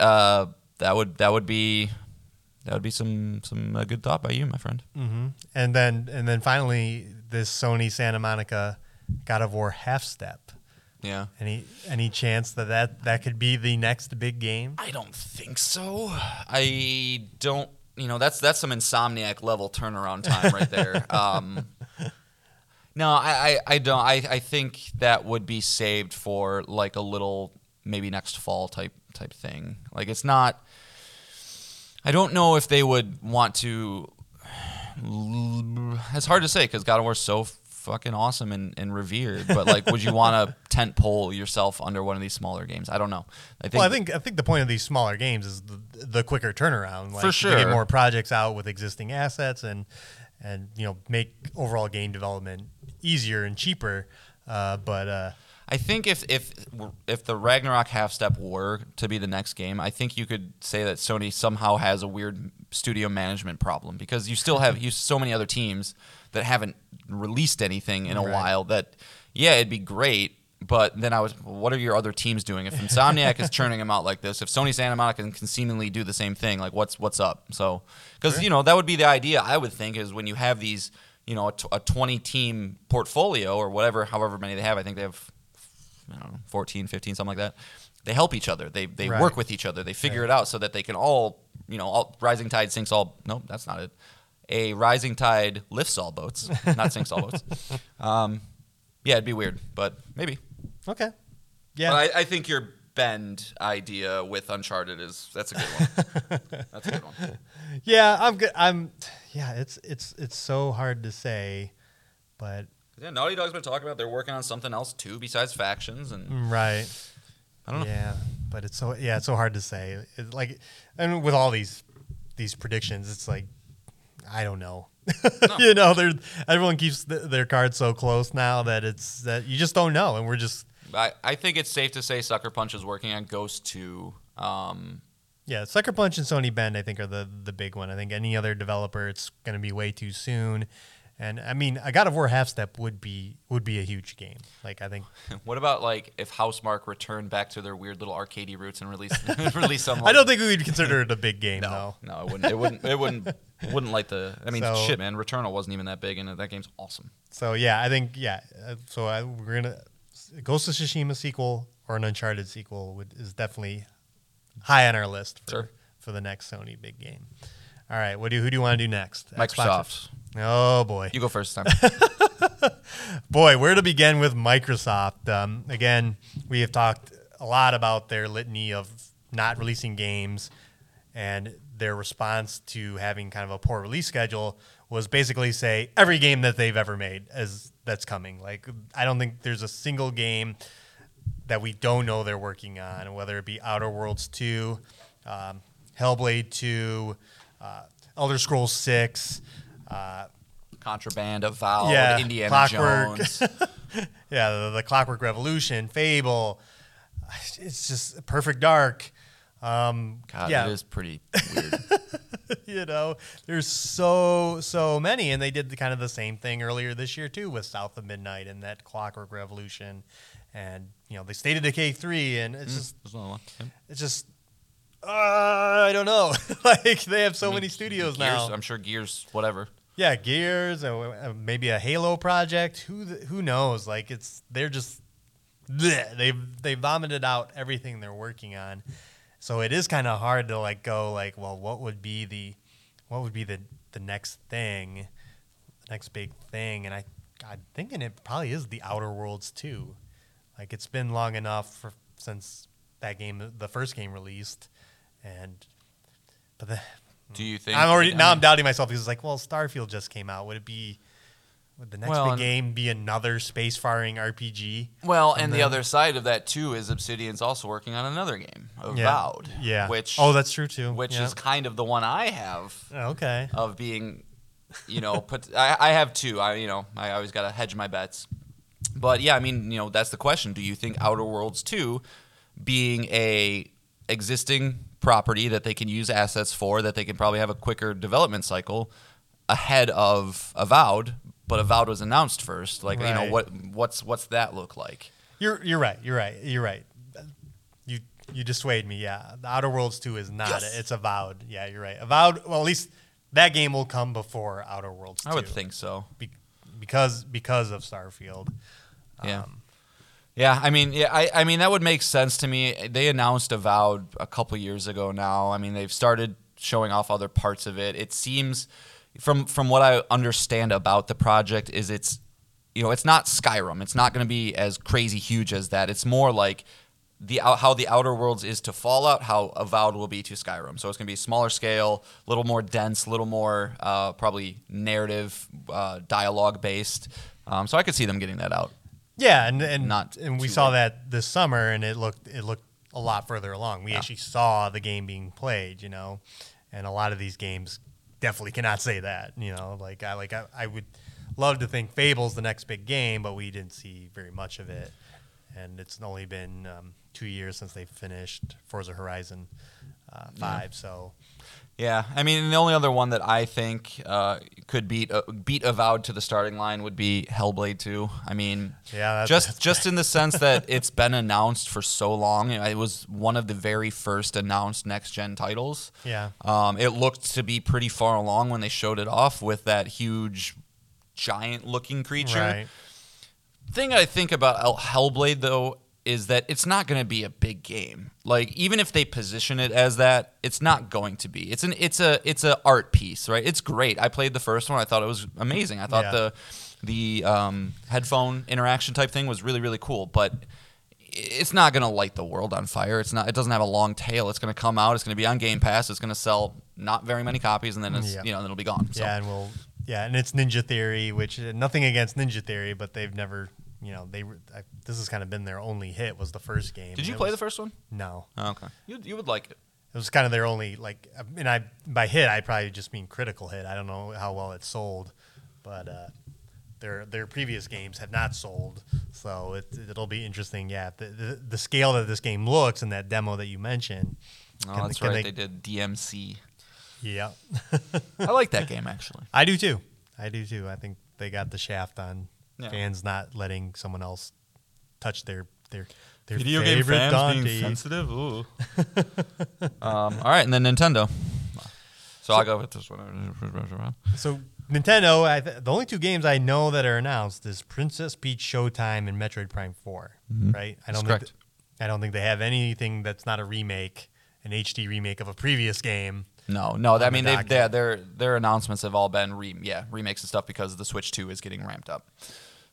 uh, that would that would be that would be some some uh, good thought by you, my friend. And then and then finally, this Sony Santa Monica God of War half step. Yeah. Any any chance that, that that could be the next big game? I don't think so. I don't. You know, that's that's some insomniac level turnaround time right there. <laughs> Um, no, I, I, I don't. I, I think that would be saved for like a little maybe next fall type type thing. Like it's not. I don't know if they would want to. <sighs> It's hard to say because God of War's so fucking awesome and, and revered. But like, would you <laughs> want to tent pole yourself under one of these smaller games? I don't know. I think Well, I think I think the point of these smaller games is the, the quicker turnaround. Like For to get more projects out with existing assets and and you know make overall game development easier and cheaper. Uh, but uh, I think if if if the Ragnarok half step were to be the next game, I think you could say that Sony somehow has a weird studio management problem because you still have you so many other teams that haven't released anything in a Right. while that yeah, it'd be great, but then I was, well, what are your other teams doing? If Insomniac is churning them out like this, if Sony Santa Monica can, can seemingly do the same thing, like what's what's up? So, because you know that would be the idea. I would think is when you have these, you know, a, t- a twenty team portfolio or whatever, however many they have. I think they have, I don't know, 14, 15, something like that. They help each other. They they Right. work with each other. They figure it out so that they can all, you know, all, rising tide sinks all. Nope, that's not it. A rising tide lifts all boats, not sinks all boats. <laughs> Um, yeah, it'd be weird, but maybe. Okay. Yeah. But I, I think your bend idea with Uncharted is that's a good one. <laughs> that's a good one. yeah, I'm good. I'm yeah, it's it's it's so hard to say, but Yeah, Naughty Dog's been talking about they're working on something else too besides factions, and right. I don't know. Yeah, but it's so yeah, it's so hard to say. It's like and with all these these predictions, it's like I don't know. <laughs> you know, they're everyone keeps th- their cards so close now that it's that you just don't know, and we're just I, I think it's safe to say Sucker Punch is working on Ghost 2. Um, yeah. Sucker Punch and Sony Bend, I think, are the the big one. I think any other developer, it's going to be way too soon. And I mean, a God of War half step would be would be a huge game. Like I think <laughs> what about like if Housemarque returned back to their weird little arcadey roots and released <laughs> <laughs> release some? I don't think we would consider it a big game though. no, it wouldn't. It wouldn't. It wouldn't. Wouldn't like the. I mean, So- shit, man. Returnal wasn't even that big, and that game's awesome. So yeah, I think yeah. uh, So I, we're gonna Ghost of Tsushima sequel or an Uncharted sequel would, is definitely high on our list for, Sure. for the next Sony big game. All right, what do who do you want to do next? Xbox? Oh boy, You go first time. <laughs> boy, where to begin with Microsoft? Um, again, we have talked a lot about their litany of not releasing games, and their response to having kind of a poor release schedule was basically say every game that they've ever made is that's coming. Like I don't think there's a single game that we don't know they're working on, whether it be Outer Worlds two, um, Hellblade two, uh, Elder Scrolls six. Uh, Contraband, Avowed, Yeah, Indiana Clockwork. Jones. <laughs> yeah, the, the Clockwork Revolution, Fable. It's just Perfect Dark. Um, God, yeah, it is pretty weird. <laughs> you know, there's so so many, and they did the, kind of the same thing earlier this year too with South of Midnight and that Clockwork Revolution, and you know they stated the K three, and it's just one. Yep. it's just uh, I don't know, <laughs> like they have so I mean, many studios Gears, now. I'm sure Gears, whatever. Yeah, Gears, uh, maybe a Halo project. Who th- who knows? Like it's they're just bleh. they've they vomited out everything they're working on. So it is kind of hard to like go like, well, what would be the what would be the the next thing, the next big thing? And I I'm thinking it probably is the Outer Worlds too. Like it's been long enough for, since that game, the first game released, and but the Do you think? I'm already now. I'm doubting myself because it's like, well, Starfield just came out. Would it be? Would the next Well, big game be another space faring RPG? Well, and the then- other side of that too is Obsidian's also working on another game, Avowed. Yeah. Which oh, that's true too. which Yeah. is kind of the one I have Oh, okay. of being, you know, put. I, I have two. I you know I always got to hedge my bets. But yeah, I mean, you know, that's the question. Do you think Outer Worlds two, being a existing property that they can use assets for, that they can probably have a quicker development cycle ahead of Avowed, but Avowed was announced first. Like, you know, what what's what's that look like? You're you're right. You're right. You're right. You you dissuade me. Yeah, the Outer Worlds two is not. Yes. it. It's Avowed. Yeah, you're right. Avowed. Well, at least that game will come before Outer Worlds. 2 I would think so. be, because because of Starfield. Yeah. Um, Yeah, I mean, yeah, I, I mean that would make sense to me. They announced Avowed a couple years ago now. I mean, they've started showing off other parts of it. It seems, from from what I understand about the project, is it's, you know, it's not Skyrim. It's not going to be as crazy huge as that. It's more like the how the Outer Worlds is to Fallout, how Avowed will be to Skyrim. So it's going to be smaller scale, a little more dense, a little more uh, probably narrative, uh, dialogue based. Um, so I could see them getting that out. Yeah, and and Not and we saw late. that this summer, and it looked it looked a lot further along. We Yeah. actually saw the game being played, you know, and a lot of these games definitely cannot say that, you know. Like I like I, I would love to think Fable's the next big game, but we didn't see very much of it, and it's only been um, two years since they finished Forza Horizon. uh, five. So Yeah, I mean the only other one that I think uh, could beat uh, beat Avowed to the starting line would be Hellblade 2. I mean, Yeah, that's- just that's <laughs> just in the sense that it's been announced for so long. It was one of the very first announced next gen titles. Yeah. um, it looked to be pretty far along when they showed it off with that huge, giant looking creature right, thing I think about Hellblade though is that it's not going to be a big game. Like even if they position it as that, it's not going to be. It's an it's a it's a art piece, right? It's great. I played the first one. I thought it was amazing. I thought Yeah. the the um, headphone interaction type thing was really really cool, but it's not going to light the world on fire. It's not. It doesn't have a long tail. It's going to come out. It's going to be on Game Pass. It's going to sell not very many copies, and then it's Yeah. you know it'll be gone. So. yeah, and we'll yeah, and it's Ninja Theory, which uh, nothing against Ninja Theory, but they've never you know they I, this has kind of been their only hit was the first game. Did you It play was- the first one? No, Oh, okay, you you would like it. it was kind of their only like and I by hit I probably just mean critical hit. I don't know how well it sold, but uh, their their previous games have not sold, so it it'll be interesting. Yeah, the the, the scale that this game looks and that demo that you mentioned. Oh, can- that's can right. they- They, did DMC. Yeah, I like that game actually. I do too. I do too. I think they got the shaft on Yeah. fans not letting someone else touch their their their favorite Dante. sensitive. Ooh. <laughs> um, all right, and then Nintendo. So, I'll go with this one. So Nintendo, I th- the only two games I know that are announced is Princess Peach Showtime and Metroid Prime 4 Right? I don't correct. think th- I don't think they have anything that's not a remake, an HD remake of a previous game. No, no. I the mean, they've, docket. their their their announcements have all been re, yeah remakes and stuff because the Switch Two is getting ramped up.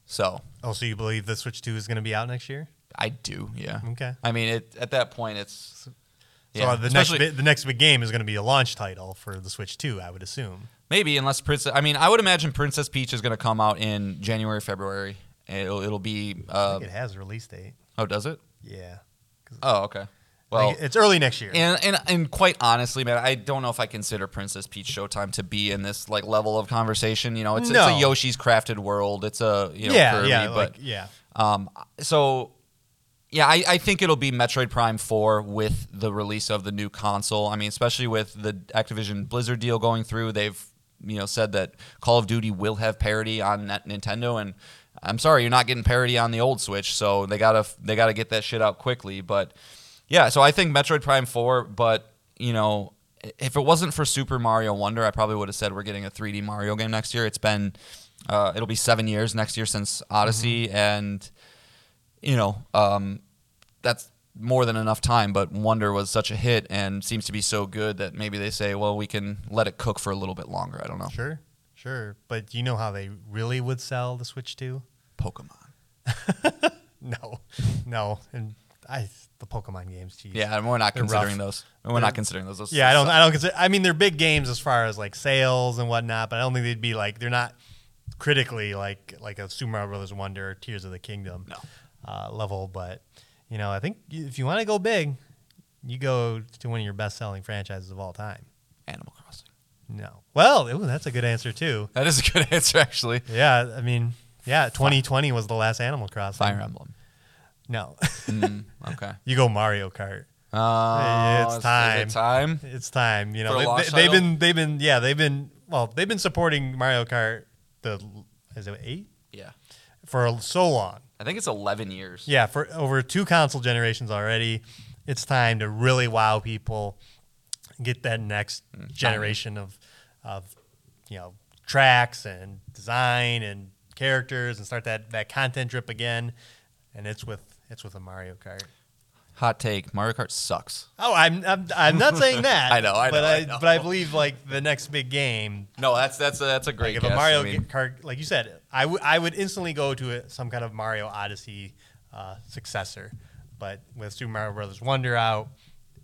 So Oh, so you believe the Switch 2 is going to be out next year? I do, yeah. Okay. I mean, it at that point, it's So yeah, the next the next big game is going to be a launch title for the Switch 2, I would assume. maybe unless Princess. I mean, I would imagine Princess Peach is going to come out in January, February. It'll it'll be. I Uh, think it has a release date. oh, does it? Yeah. Oh, okay. Well, think it's early next year. And, and and quite honestly, man, I don't know if I consider Princess Peach Showtime to be in this like level of conversation. You know, it's it's a Yoshi's Crafted World. It's a you know yeah, Kirby, yeah, but like, yeah. um, so yeah, I, I think it'll be Metroid Prime Four with the release of the new console. I mean, especially with the Activision Blizzard deal going through, they've you know said that Call of Duty will have parity on Nintendo, and I'm sorry, you're not getting parity on the old Switch, so they gotta they gotta get that shit out quickly. But yeah, so I think Metroid Prime Four, but you know. If it wasn't for Super Mario Wonder, I probably would have said we're getting a 3D Mario game next year. It's been, uh, it'll be seven years next year since Odyssey, and you know, um, that's more than enough time. But Wonder was such a hit and seems to be so good that maybe they say, well, we can let it cook for a little bit longer. I don't know. Sure, sure. But do you know how they really would sell the Switch 2? Pokemon. <laughs> No, no. And I the Pokemon games, geez. Yeah, and we're not They're considering rough. those. We're They're- not considering those. Those Yeah, I don't. I don't consider. I mean, they're big games as far as like sales and whatnot, but I don't think they'd be like they're not critically like like a Super Mario Brothers Wonder or Tears of the Kingdom No. uh, level. But you know, I think if you want to go big, you go to one of your best selling franchises of all time. Animal Crossing. No, well, ooh, that's a good answer too. That is a good <laughs> answer, actually. Yeah, I mean, yeah, 2020 was the last Animal Crossing. Fire Emblem. No, Mm, <laughs> okay. you go Mario Kart. Oh, It's time. it time. It's time. You know, they, launch they, have been they've been yeah they've been well they've been supporting Mario Kart the is it eight Yeah. for so long. I think it's 11 years. Yeah, for over two console generations already. It's time to really wow people, get that next Mm, generation of of you know tracks and design and characters and start that that content drip again. And it's with it's with a Mario Kart. Hot take: Mario Kart sucks. Oh, I'm I'm, I'm not saying <laughs> that. I know, I but I, I know. but I believe like the next big game No, that's that's a, that's a great Like if guess. a Mario I mean, Kart, like you said, I would I would instantly go to a, some kind of Mario Odyssey uh, successor. But with Super Mario Brothers Wonder out,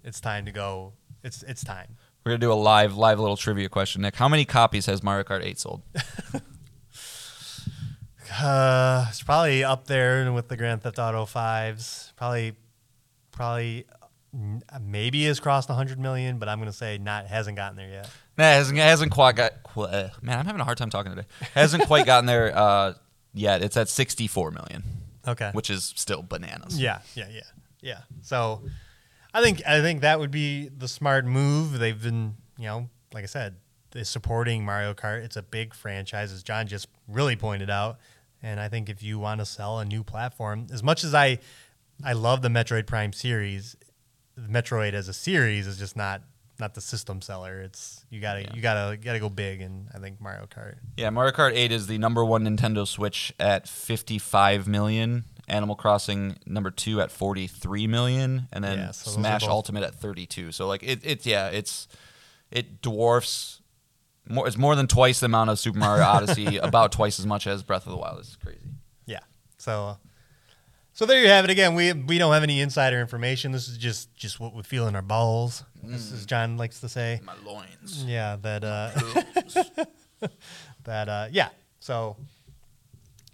it's time to go. It's it's time. We're gonna do a live live little trivia question, Nick. How many copies has Mario Kart 8 sold? <laughs> Uh, it's probably up there with the Grand Theft Auto fives. Probably, probably, mm, maybe has crossed 100 million, but I'm gonna say not hasn't gotten there yet. Nah, hasn't, hasn't quite got. uh, man, I'm having a hard time talking today. Hasn't quite gotten there <laughs> uh, yet. It's at 64 million, Okay. which is still bananas. Yeah, yeah, yeah, yeah. So, I think I think that would be the smart move. They've been, you know, like I said, they're supporting Mario Kart. It's a big franchise, as John just really pointed out. And I think if you want to sell a new platform, as much as I, I love the Metroid Prime series, Metroid as a series is just not not the system seller. It's you gotta Yeah. you gotta you gotta go big, and I think Mario Kart. Yeah, Mario Kart 8 is the number one Nintendo Switch at 55 million. Animal Crossing number two at 43 million, and then Yeah, so Smash Ultimate at 32. So like it, it's yeah, it's it dwarfs more. It's more than twice the amount of Super Mario Odyssey, <laughs> about twice as much as Breath of the Wild. It's crazy. Yeah. So so there you have it. Again, we we don't have any insider information. This is just just what we feel in our balls. This is John likes to say. My loins. Yeah, that uh <laughs> that uh yeah. So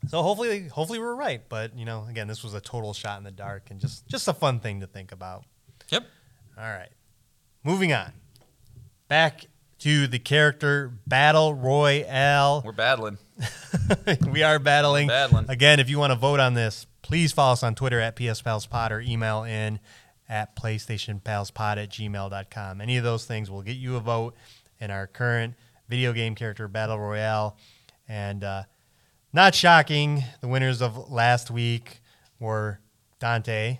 so hopefully hopefully we're right, but you know, again, this was a total shot in the dark and just just a fun thing to think about. Yep. All right. Moving on. Back to the character battle royale. We're battling. <laughs> we are battling. Battling. Again, if you want to vote on this, please follow us on Twitter at PSPalsPod or email in at PlayStationPalsPod at gmail.com. Any of those things will get you a vote in our current video game character battle royale. And uh, not shocking, the winners of last week were Dante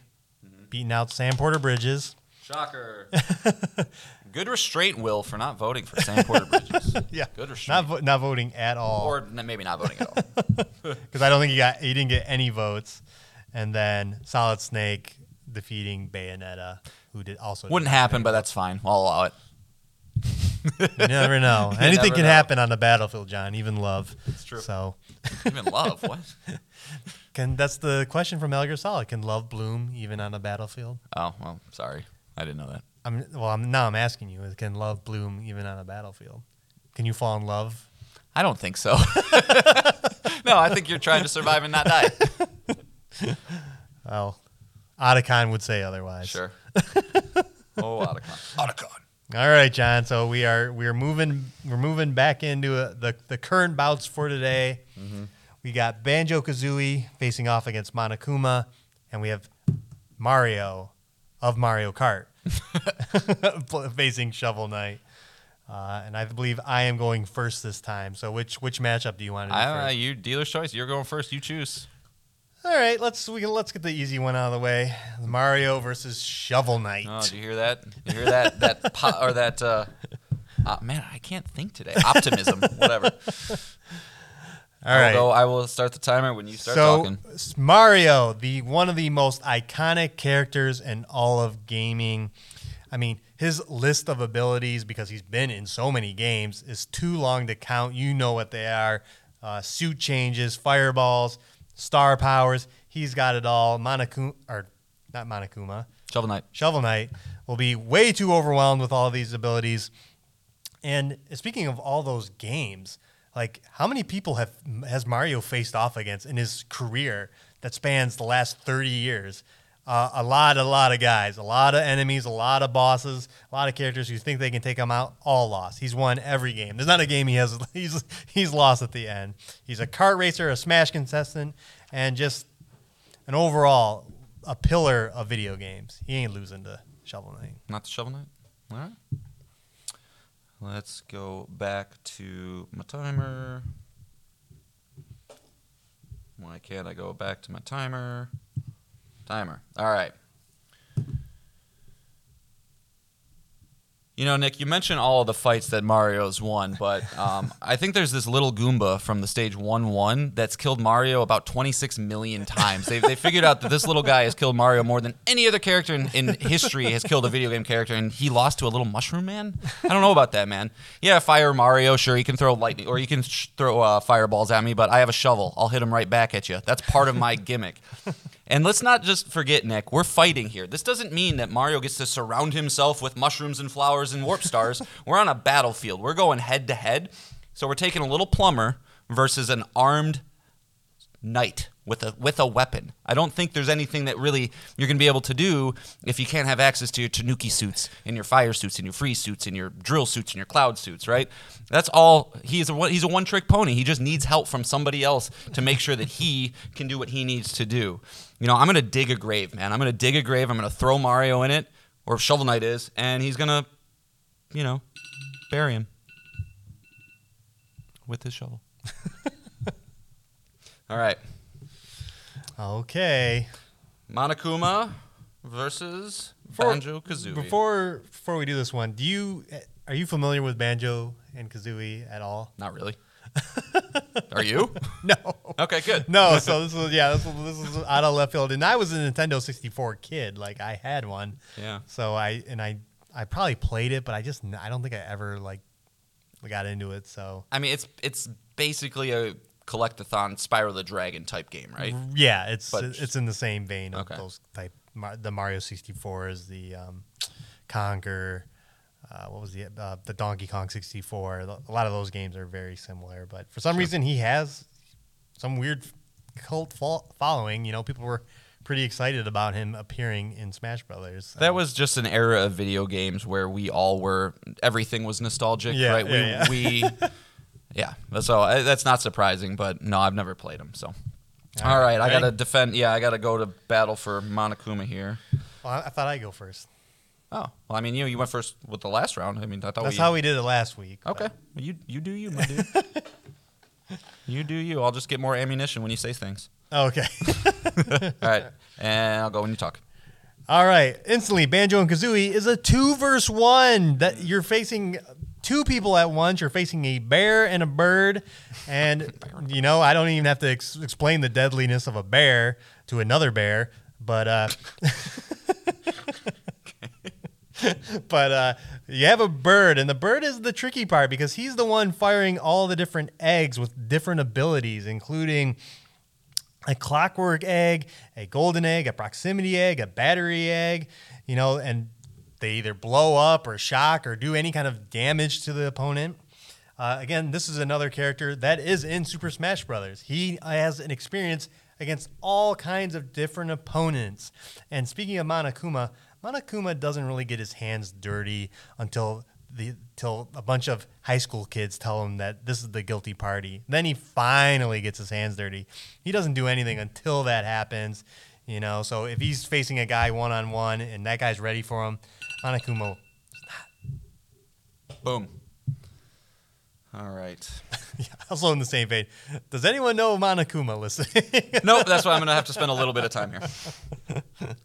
beating out Sam Porter Bridges. Shocker. <laughs> Good restraint, Will, for not voting for Sam Porter Bridges. <laughs> Yeah, Good not restraint. vo- not voting at all. or n- maybe not voting at all. <laughs> because I don't think he got he didn't get any votes, and then Solid Snake defeating Bayonetta, who did also Wouldn't happen, but that's fine. I'll allow it. you never <laughs> know. Anything never can know. happen on the battlefield, John. Even love. It's true. So Even love. What? can that's the question from Elgar Solid. Can love bloom even on a battlefield? Oh, well, sorry. I didn't know that. I'm well. I'm now I'm asking you: Can love bloom even on a battlefield? Can you fall in love? I don't think so. <laughs> no, I think you're trying to survive and not die. <laughs> Well, Otacon would say otherwise. Sure. <laughs> Oh, Otacon. Otacon. All right, John. So we are we are moving we're moving back into uh the the current bouts for today. We got Banjo Kazooie facing off against Monokuma, and we have Mario of Mario Kart <laughs> facing Shovel Knight. Uh, and I believe I am going first this time. So which which matchup do you want to do I, uh, first? you dealer's choice. You're going first. You choose. All right, let's we can, let's get the easy one out of the way. Mario versus Shovel Knight. Oh, do you hear that? You hear that? That <laughs> po- or that? Uh, uh, man, I can't think today. Optimism, whatever. <laughs> All right. Although I will start the timer when you start so talking. Mario, the one of the most iconic characters in all of gaming. I mean, his list of abilities because he's been in so many games is too long to count. You know what they are: uh, suit changes, fireballs, star powers. He's got it all. Monokuma, or not Monokuma, Shovel Knight. Shovel Knight will be way too overwhelmed with all these abilities. And speaking of all those games, like how many people have has Mario faced off against in his career that spans the last 30 years? Uh, a lot, a lot of guys, a lot of enemies, a lot of bosses, a lot of characters who think they can take him out. All lost. He's won every game. There's not a game he has. <laughs> He's he's lost at the end. He's a kart racer, a smash contestant, and just an overall a pillar of video games. He ain't losing to Shovel Knight. Not the Shovel Knight. All right. Let's go back to my timer. Why can't I go back to my timer? Timer. All right. You know, Nick, you mentioned all of the fights that Mario's won, but um, <laughs> I think there's this little Goomba from the stage 1 1 that's killed Mario about 26 million times. They, they figured out that this little guy has killed Mario more than any other character in, in history has killed a video game character, and he lost to a little mushroom man? I don't know about that, man. Yeah, Fire Mario, sure, he can throw lightning, or he can sh- throw uh, fireballs at me, but I have a shovel. I'll hit him right back at you. That's part of my gimmick. And let's not just forget, Nick, we're fighting here. This doesn't mean that Mario gets to surround himself with mushrooms and flowers and warp stars. <laughs> we're on a battlefield. We're going head to head. So we're taking a little plumber versus an armed knight with a with a weapon. I don't think there's anything that really you're going to be able to do if you can't have access to your Tanuki suits and your fire suits and your freeze suits and your drill suits and your cloud suits, right? That's all. He's a he's a one trick pony. He just needs help from somebody else to make sure that he can do what he needs to do. You know, I'm going to dig a grave, man. I'm going to dig a grave. I'm going to throw Mario in it. or Shovel Knight is, and he's gonna, you know, bury him with his shovel. <laughs> All right, Okay. Monokuma versus Banjo Kazooie. Before before we do this one, do you are you familiar with Banjo and Kazooie at all? Not really. <laughs> Are you? No. Okay, good. <laughs> No, so this was yeah, this was, this was out of left field, and I was a Nintendo 64 kid, like I had one. Yeah. So I and I I probably played it, but I just I don't think I ever like got into it. So I mean, it's it's basically a collectathon Spyro the Dragon type game, right? yeah, it's But- it's in the same vein of Okay. those type the Mario 64 is the um, Conker. Uh, what was the uh, the Donkey Kong 64? A lot of those games are very similar, but for some reason he has some weird cult fo- following. You know, people were pretty excited about him appearing in Smash Brothers. That was just an era of video games where we all were everything was nostalgic, Yeah, right? yeah, we we <laughs> yeah. So uh, that's not surprising, but no, I've never played them. So all right, I gotta defend. Yeah, I gotta go to battle for Monokuma here. Well, I, I thought I'd go first. Oh, well, I mean, you you went first with the last round. I mean, I thought That's we, how we did it last week. Okay, well, you you do you, my dude. <laughs> you do you. I'll just get more ammunition when you say things. Okay. <laughs> All right, and I'll go when you talk. All right. Instantly, Banjo and Kazooie is a two versus one. That you're facing two people at once. You're facing a bear and a bird, and <laughs> you know I don't even have to ex- explain the deadliness of a bear to another bear, but uh, <laughs> but uh, you have a bird, and the bird is the tricky part because he's the one firing all the different eggs with different abilities, including a clockwork egg, a golden egg, a proximity egg, a battery egg, you know, and they either blow up or shock or do any kind of damage to the opponent. Uh, again, this is another character that is in Super Smash Brothers. He has an experience against all kinds of different opponents. And speaking of Monokuma, Monokuma doesn't really get his hands dirty until the till a bunch of high school kids tell him that this is the guilty party. Then he finally gets his hands dirty. He doesn't do anything until that happens, you know. So if he's facing a guy one on one and that guy's ready for him, Monokuma Boom. All right. <laughs> yeah, also in the same vein. Does anyone know Monokuma listening? <laughs> nope, that's why I'm going to have to spend a little bit of time here. <laughs>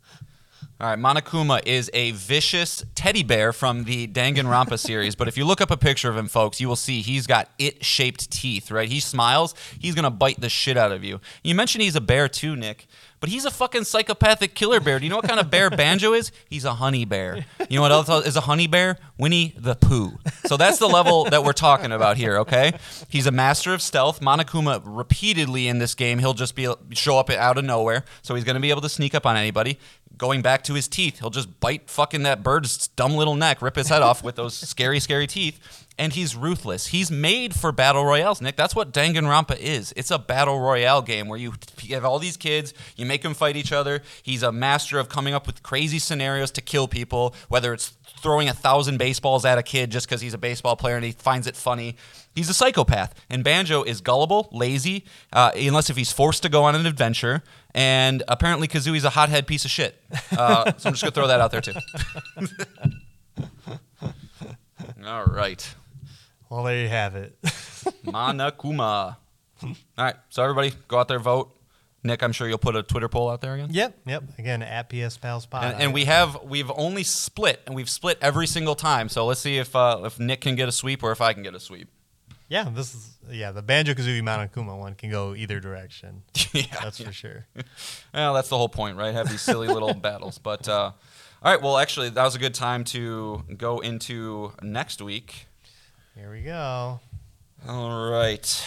All right, Monokuma is a vicious teddy bear from the Danganronpa series, but if you look up a picture of him, folks, you will see he's got it-shaped teeth, right? He smiles, he's going to bite the shit out of you. You mentioned he's a bear too, Nick, but he's a fucking psychopathic killer bear. Do you know what kind of bear Banjo is? He's a honey bear. You know what else is a honey bear? Winnie the Pooh. So that's the level that we're talking about here, okay? He's a master of stealth. Monokuma repeatedly in this game, he'll just be show up out of nowhere, so he's going to be able to sneak up on anybody. Going back to his teeth, he'll just bite fucking that bird's dumb little neck, rip his head off with those scary, scary teeth. And he's ruthless. He's made for battle royales, Nick. That's what Danganronpa is. It's a battle royale game where you have all these kids, you make them fight each other. He's a master of coming up with crazy scenarios to kill people, whether it's throwing a thousand baseballs at a kid just because he's a baseball player and he finds it funny. He's a psychopath. And Banjo is gullible, lazy, uh, unless if he's forced to go on an adventure. And apparently Kazooie's a hothead piece of shit. Uh, so I'm just going to throw that out there too. <laughs> All right. Well, there you have it. <laughs> Monokuma. All right. So everybody go out there, vote. Nick, I'm sure you'll put a Twitter poll out there again. yep, yep. Again, at PS Pals Pod. And, and we have we've only split, and we've split every single time. So let's see if uh, if Nick can get a sweep or if I can get a sweep. yeah, this is yeah. The Banjo Kazooie Monokuma one can go either direction. <laughs> yeah, That's for sure. <laughs> Well, that's the whole point, right? Have these silly little battles. But uh, all right, well, actually, that was a good time to go into next week. Here we go. All right.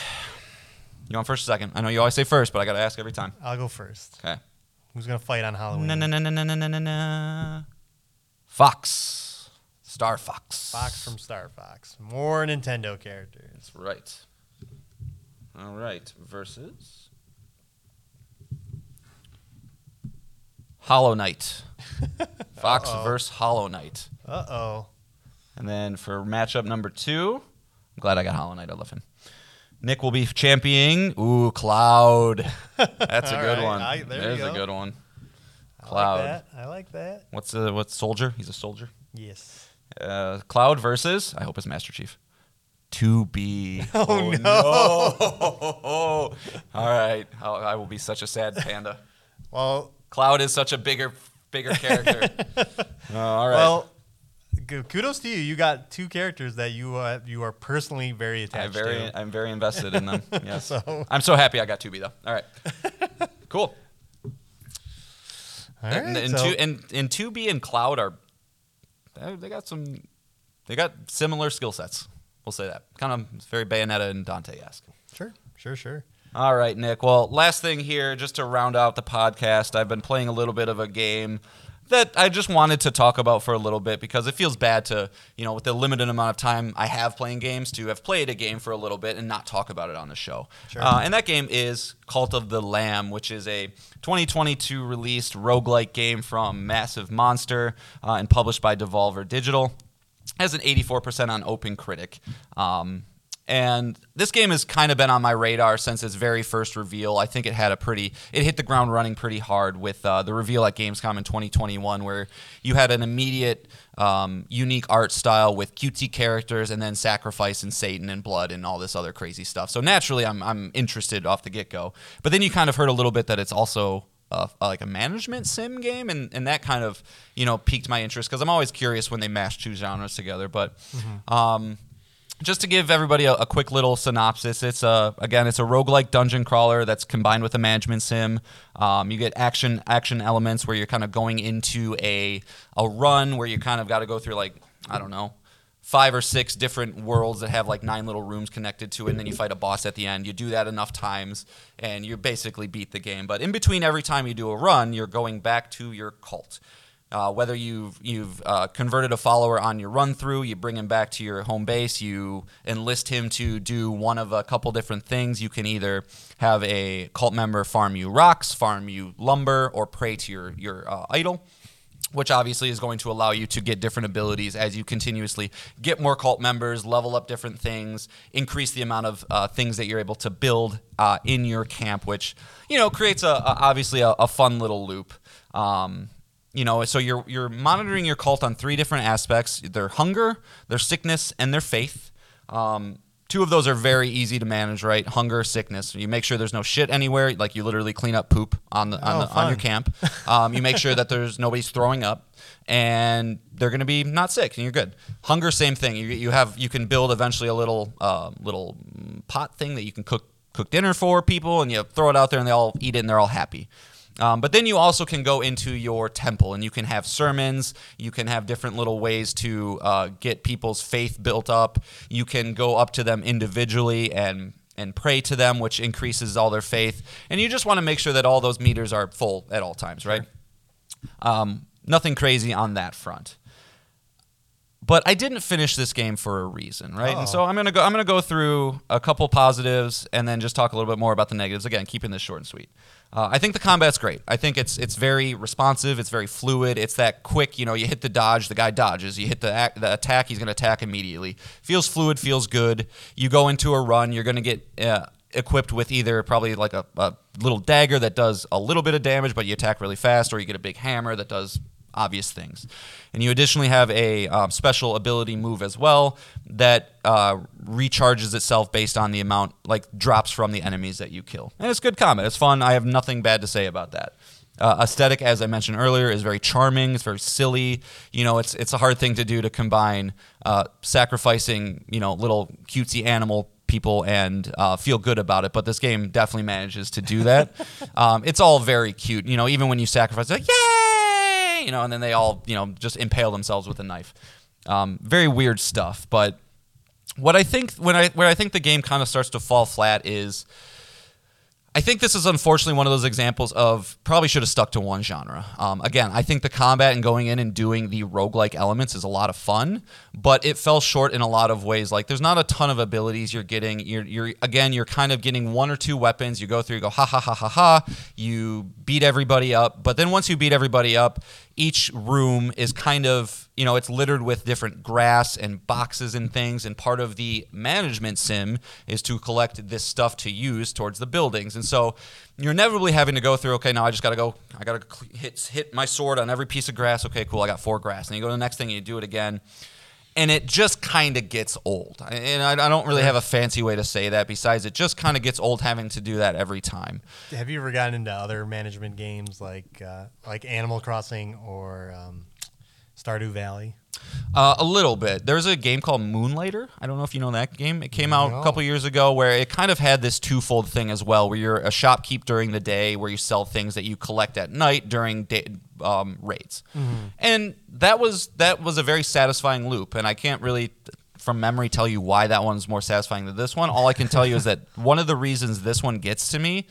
You want first or second? I know you always say first, but I got to ask every time. I'll go first. Okay. Who's gonna fight on Halloween? Na na na na na na na na. Fox. Star Fox. Fox from Star Fox. More Nintendo characters. That's right. All right. Versus Hollow Knight. <laughs> Fox Uh-oh. versus Hollow Knight. Uh oh. And then for matchup number two, I'm glad I got Hollow Knight. I love him. Nick will be championing. Ooh, Cloud. <laughs> That's a good right. one. I- there you There's a good one. I Cloud. like that. I like that. What's uh, what's soldier? He's a soldier. Yes. Uh, Cloud versus I hope it's Master Chief. To be. <laughs> Oh, no! All right, I'll, I will be such a sad panda. <laughs> Well, Cloud is such a bigger, bigger character. Uh, all right. well, kudos to you. You got two characters that you uh, you are personally very attached very, to. I'm very invested in them. <laughs> Yes. So- I'm so happy I got 2B though. All right. <laughs> Cool. All and, and, so- two, and, and 2B and Cloud are they they got some they got similar skill sets. We'll say that. Kind of very Bayonetta and Dante esque. sure, sure, sure. All right, Nick. Well, last thing here, just to round out the podcast, I've been playing a little bit of a game that I just wanted to talk about for a little bit because it feels bad to, you know, with the limited amount of time I have playing games, to have played a game for a little bit and not talk about it on the show. Sure. Uh, and that game is Cult of the Lamb, which is a 2022 released roguelike game from Massive Monster uh, and published by Devolver Digital has an 84% on Open Critic. Um, and this game has kind of been on my radar since its very first reveal. I think it had a pretty, it hit the ground running pretty hard with uh, the reveal at Gamescom in 2021, where you had an immediate, um, unique art style with cutesy characters and then sacrifice and Satan and blood and all this other crazy stuff. So naturally, I'm, I'm interested off the get go. But then you kind of heard a little bit that it's also uh, like a management sim game, and, and that kind of you know piqued my interest because I'm always curious when they mash two genres together. But um, just to give everybody a, a quick little synopsis, it's a again it's a roguelike dungeon crawler that's combined with a management sim. Um, you get action action elements where you're kind of going into a a run where you kind of got to go through like I don't know five or six different worlds that have like nine little rooms connected to it, and then you fight a boss at the end. You do that enough times, and you basically beat the game. But in between every time you do a run, you're going back to your cult. Uh, whether you've you've uh, converted a follower on your run through, you bring him back to your home base, you enlist him to do one of a couple different things. You can either have a cult member farm you rocks, farm you lumber, or pray to your your uh, idol which obviously is going to allow you to get different abilities as you continuously get more cult members, level up different things, increase the amount of uh, things that you're able to build uh, in your camp, which you know creates a, a obviously a, a fun little loop. Um, you know, so you're you're monitoring your cult on three different aspects: their hunger, their sickness, and their faith. Um, two of those are very easy to manage, right? Hunger, sickness. You make sure there's no shit anywhere, like you literally clean up poop on the on, Oh, the, on your camp. Um, you make sure <laughs> that there's nobody's throwing up, and they're going to be not sick, and you're good. Hunger, same thing. You, you have you can build eventually a little uh, little pot thing that you can cook cook dinner for people, and you throw it out there, and they all eat it, and they're all happy. Um, but then you also can go into your temple and you can have sermons. You can have different little ways to uh, get people's faith built up. You can go up to them individually and and pray to them, which increases all their faith. And you just want to make sure that all those meters are full at all times, right? Um, nothing crazy on that front. But I didn't finish this game for a reason, right? And so I'm gonna go. I'm gonna go through a couple positives and then just talk a little bit more about the negatives. Again, keeping this short and sweet. Uh, I think the combat's great. I think it's it's very responsive. It's very fluid. It's that quick. You know, you hit the dodge, the guy dodges. You hit the ac- the attack, he's gonna attack immediately. Feels fluid. Feels good. You go into a run, you're gonna get. Uh, equipped with either probably like a, a little dagger that does a little bit of damage but you attack really fast or you get a big hammer that does obvious things. And you additionally have a um, special ability move as well that uh, recharges itself based on the amount, like drops from the enemies that you kill. And it's good combat. It's fun. I have nothing bad to say about that. Uh, aesthetic, as I mentioned earlier, is very charming. It's very silly. You know, it's it's a hard thing to do to combine uh, sacrificing, you know, little cutesy animal people and uh, feel good about it. But this game definitely manages to do that. <laughs> um, it's all very cute. You know, even when you sacrifice, like you know, and then they all you know just impale themselves with a knife. Um, very weird stuff. But what I think when I where I think the game kind of starts to fall flat is. I think this is unfortunately one of those examples of probably should have stuck to one genre. Um, again, I think the combat and going in and doing the roguelike elements is a lot of fun, but it fell short in a lot of ways. Like there's not a ton of abilities you're getting. You're, you're again, you're kind of getting one or two weapons. You go through, you go ha ha ha ha ha. You beat everybody up, but then once you beat everybody up, each room is kind of you know it's littered with different grass and boxes and things and part of the management sim is to collect this stuff to use towards the buildings. And so you're inevitably having to go through okay now i just got to go i got to hit hit my sword on every piece of grass. Okay cool i got four grass. And you go to the next thing and you do it again and it just kind of gets old. And I, I, don't really have a fancy way to say that besides it just kind of gets old having to do that every time. Have you ever gotten into other management games like uh, like Animal Crossing or um, Stardew Valley? Uh, a little bit. There's a game called Moonlighter. I don't know if you know that game. It came out No. a couple years ago where it kind of had this twofold thing as well, where you're a shopkeep during the day, where you sell things that you collect at night during day, um, raids, and that was that was a very satisfying loop. And I can't really, from memory, tell you why that one's more satisfying than this one. All I can tell you is that <laughs> one of the reasons this one gets to me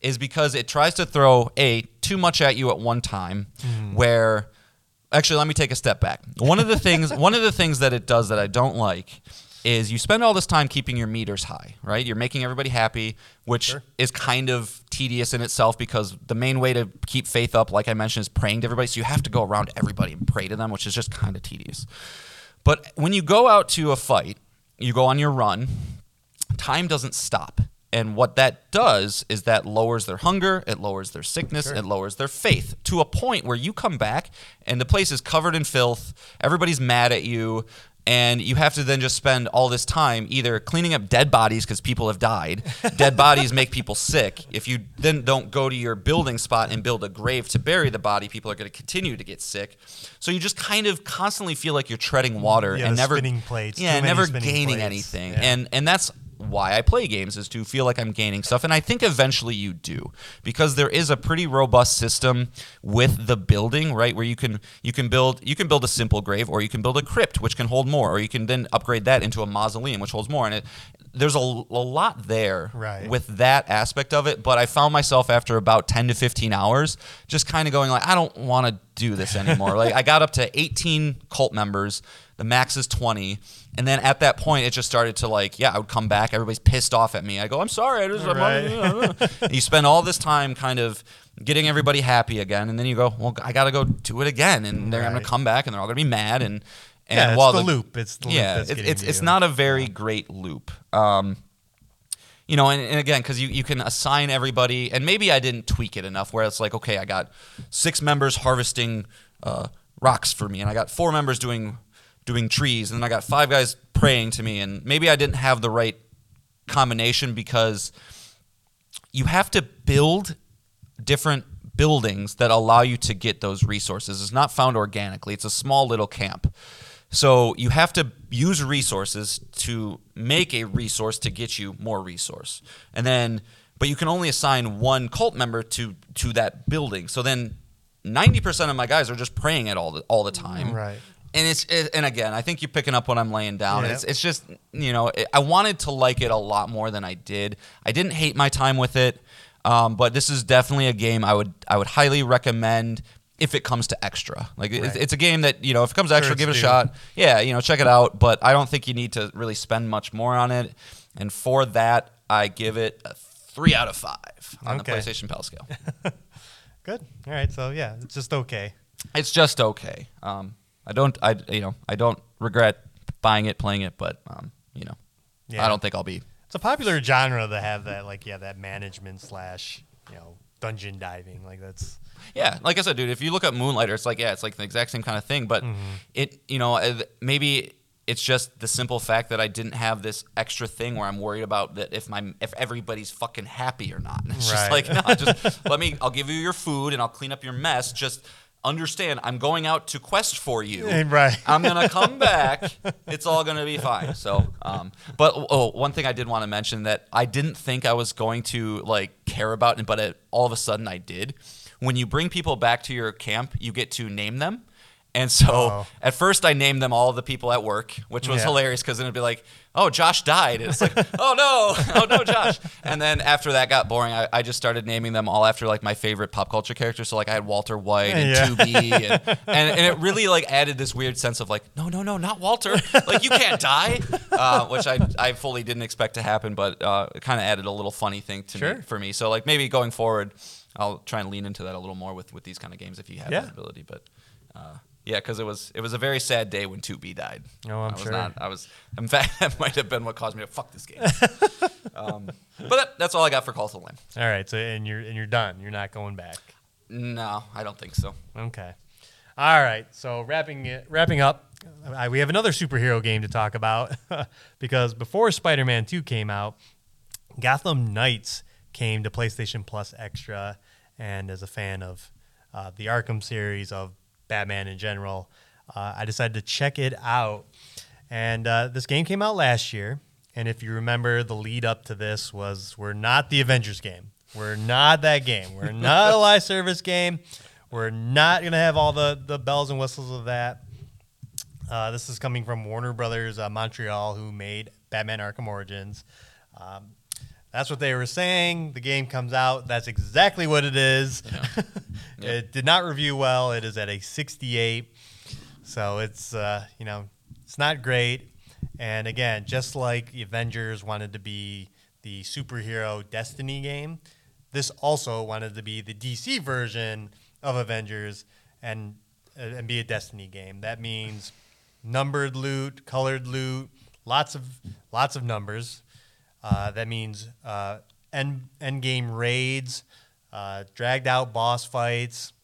is because it tries to throw a too much at you at one time, where actually let me take a step back one of the things <laughs> one of the things that it does that i don't like is you spend all this time keeping your meters high right you're making everybody happy which Sure. is kind of tedious in itself because the main way to keep faith up like i mentioned is praying to everybody so you have to go around everybody and pray to them which is just kind of tedious but when you go out to a fight you go on your run time doesn't stop. And what that does is that lowers their hunger, it lowers their sickness, it lowers their faith to a point where you come back and the place is covered in filth, everybody's mad at you, and you have to then just spend all this time either cleaning up dead bodies because people have died. <laughs> dead bodies make people sick. If you then don't go to your building spot and build a grave to bury the body, people are going to continue to get sick. So you just kind of constantly feel like you're treading water Yeah, and never spinning plates, Yeah, never gaining plates. anything. Yeah. And and that's why I play games is to feel like I'm gaining stuff and I think eventually you do because there is a pretty robust system with the building right where you can you can build you can build a simple grave or you can build a crypt which can hold more or you can then upgrade that into a mausoleum which holds more and it there's a, a lot there Right. with that aspect of it but I found myself after about 10 to 15 hours just kind of going like I don't want to do this anymore <laughs> like I got up to 18 cult members the max is 20 and then at that point it just started to like yeah i would come back everybody's pissed off at me i go i'm sorry i just Right. <laughs> You spend all this time kind of getting everybody happy again and then you go well i gotta go do it again and they're gonna come back and they're all gonna be mad and and Yeah, it's while the loop. It's the loop yeah it- it's it's you. not a very great loop um you know, and, and again, because you, you can assign everybody, and maybe I didn't tweak it enough where it's like, okay, I got six members harvesting uh, rocks for me, and I got four members doing doing trees, and then I got five guys praying to me, and maybe I didn't have the right combination because you have to build different buildings that allow you to get those resources. It's not found organically. It's a small little camp. So you have to use resources to make a resource to get you more resource. And then but you can only assign one cult member to to that building. So then 90% of my guys are just praying it all the all the time. Right. And it's it, and again, I think you're picking up what I'm laying down. Yeah. It's it's just you know it, I wanted to like it a lot more than I did. I didn't hate my time with it, um, but this is definitely a game I would I would highly recommend if it comes to extra. Like it's, Right. it's a game that you know if it comes to extra, it's give it a due. shot. Yeah, you know check it out. But I don't think you need to really spend much more on it. And for that, I give it a three out of five on Okay. the PlayStation Pal scale. <laughs> Good. All right. So yeah, it's just okay. it's just okay. Um, I don't, I you know, I don't regret buying it, playing it, but um, you know, Yeah. I don't think I'll be. It's a popular genre to have that, like, yeah, that management slash, you know, dungeon diving. Like that's Yeah, like I said, dude, if you look up Moonlighter, it's like yeah, it's like the exact same kind of thing, but Mm-hmm. it, you know, uh, maybe it's just the simple fact that I didn't have this extra thing where I'm worried about that if my if everybody's fucking happy or not. <laughs> It's just Right. like no, just <laughs> let me. I'll give you your food and I'll clean up your mess. Just understand, I'm going out to quest for you. <laughs> right. I'm gonna come <laughs> back. It's all gonna be fine. So, um, but oh, one thing I did want to mention that I didn't think I was going to like care about, but it, all of a sudden I did. When you bring people back to your camp, you get to name them. And so Oh. at first I named them all the people at work, which was Yeah. hilarious because then it'd be like, oh, Josh died. And it's like, <laughs> oh no, <laughs> oh no, Josh. And then after that got boring, I, I just started naming them all after like my favorite pop culture characters. So like I had Walter White and Yeah. 2B and, <laughs> and, and it really like added this weird sense of like, no, no, no, not Walter. Like you can't die, uh, which I, I fully didn't expect to happen, but uh, it kind of added a little funny thing to Sure. me for me. So like maybe going forward, I'll try and lean into that a little more with, with these kind of games if you have Yeah. that ability. But Uh, yeah, because it was it was a very sad day when 2B died. Oh, I'm I was sure. Not, I was. <laughs> In fact, that might have been what caused me to fuck this game. <laughs> um, but that, that's all I got for Cult of the Lamb. All right, so and you're and you're done. You're not going back. No, I don't think so. Okay. All right. So wrapping it, wrapping up, uh, we have another superhero game to talk about <laughs> because before Spider-Man 2 came out, Gotham Knights came to PlayStation Plus Extra, and as a fan of uh, the Arkham series of Batman in general, uh, I decided to check it out. And uh, this game came out last year, and if you remember, the lead up to this was we're not the Avengers game. We're not that game. We're <laughs> not a live service game. We're not gonna have all the the bells and whistles of that. Uh, this is coming from Warner Brothers uh, Montreal, who made Batman Arkham Origins. Um, that's what they were saying. The game comes out. That's exactly what it is. <laughs> it did not review well. It is at a 68. So it's uh, you know it's not great. And again, just like the Avengers wanted to be the superhero Destiny game, this also wanted to be the DC version of Avengers and and be a Destiny game. That means numbered loot, colored loot, lots of lots of numbers. Uh, that means uh, end end game raids, uh, dragged out boss fights.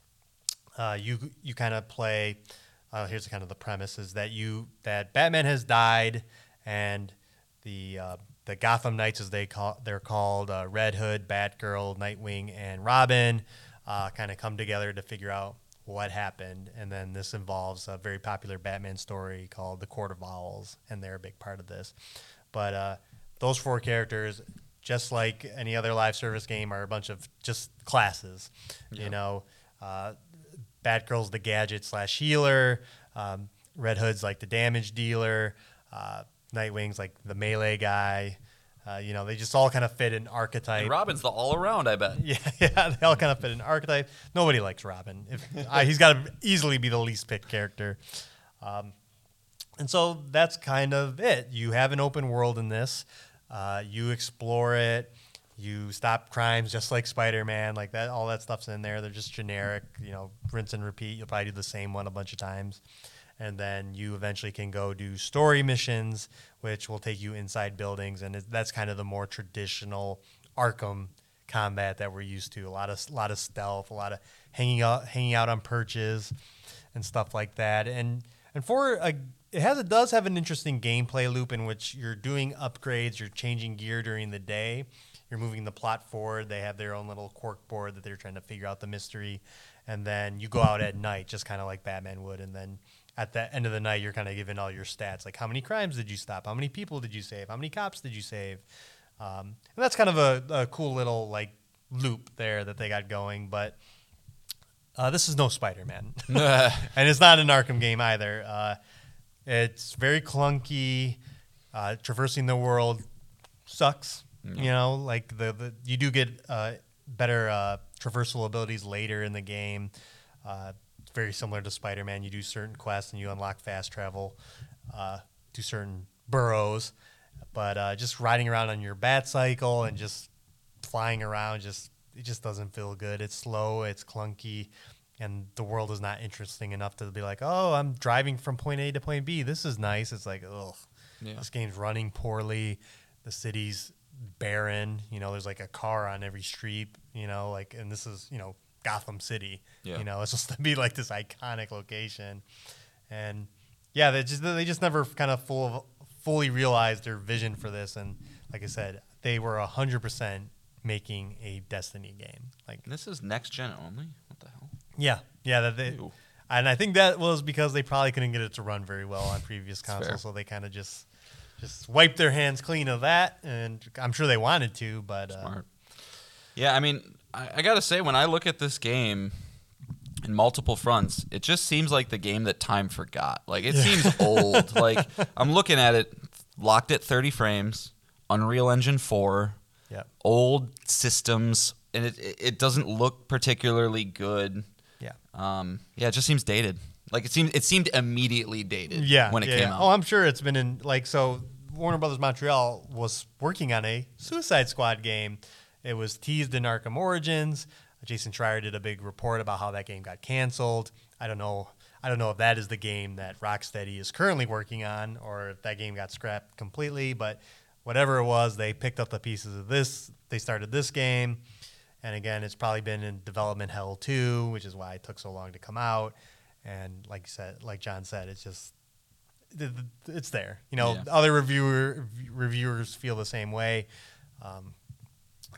Uh, you you kind of play. Uh, here's kind of the premise: is that you that Batman has died, and the the Gotham Knights, as they call they're called, Red Hood, Batgirl, Nightwing, and Robin, kind of come together to figure out what happened. And then this involves a very popular Batman story called The Court of Owls, and they're a big part of this. But those four characters, just like any other live service game, are a bunch of just classes. You know, uh, Batgirl's the gadget slash healer. Um, Red Hood's like the damage dealer. Uh, Nightwing's like the melee guy. Uh, you know, they just all kind of fit an archetype. And Robin's the all around. I bet. Yeah, <laughs> yeah, they all kind of fit an archetype. Nobody likes Robin. If <laughs> uh, he's got to easily be the least picked character, um, and so that's kind of it. You have an open world in this. Uh, you explore it. You stop crimes just like Spider-Man, like that. All that stuff's in there. They're just generic, you know, rinse and repeat. You'll probably do the same one a bunch of times, and then you eventually can go do story missions, which will take you inside buildings, and that's kind of the more traditional Arkham combat that we're used to. A lot of lot of stealth, a lot of hanging out hanging out on perches and stuff like that. And and for a it has it does have an interesting gameplay loop in which you're doing upgrades, you're changing gear during the day, you're moving the plot forward. They have their own little cork board that they're trying to figure out the mystery, and then you go out at night, just kind of like Batman would, and then at the end of the night, you're kind of given all your stats, like how many crimes did you stop, how many people did you save, how many cops did you save, um, and that's kind of a, a cool little like loop there that they got going. But uh, this is no Spider-Man, <laughs> <laughs> and it's not an Arkham game either. Uh, it's very clunky. Uh, traversing the world sucks. You know, like the, the you do get uh, better uh, traversal abilities later in the game. Uh, very similar to Spider-Man. You do certain quests and you unlock fast travel uh, to certain boroughs. But uh, just riding around on your bat cycle and just flying around, just it just doesn't feel good. It's slow. It's clunky. And the world is not interesting enough to be like, oh, I'm driving from point A to point B. This is nice. It's like, ugh, Yeah. this game's running poorly. The city's barren. You know, there's like a car on every street. You know, like, and this is you know Gotham City. Yeah. You know, it's supposed to be like this iconic location, and yeah, they just they just never kind of full of, fully realized their vision for this. And like I said, they were hundred percent making a Destiny game. Like This is next gen only. What the hell? Yeah, yeah, that they. Ew. And I think that was because they probably couldn't get it to run very well on previous consoles, so they kind of just just wiped their hands clean of that. And I'm sure they wanted to, but uh, Yeah, I mean, I, I gotta say, when I look at this game in multiple fronts, it just seems like the game that time forgot. Like it seems old. <laughs> Like I'm looking at it, locked at 30 frames, Unreal Engine 4, yeah, old systems, and it it doesn't look particularly good. Yeah, Um, yeah, it just seems dated. Like it seemed it seemed immediately dated. yeah. when it yeah, came yeah. out. Oh, I'm sure it's been in like so. Warner Brothers Montreal was working on a Suicide Squad game. It was teased in Arkham Origins. Jason Schreier did a big report about how that game got canceled. I don't know. I don't know if that is the game that Rocksteady is currently working on, or if that game got scrapped completely. But whatever it was, they picked up the pieces of this. They started this game, and again, it's probably been in development hell too, which is why it took so long to come out. And like you said, like John said, it's just it's there. You know, Yeah. other reviewer reviewers feel the same way. Um,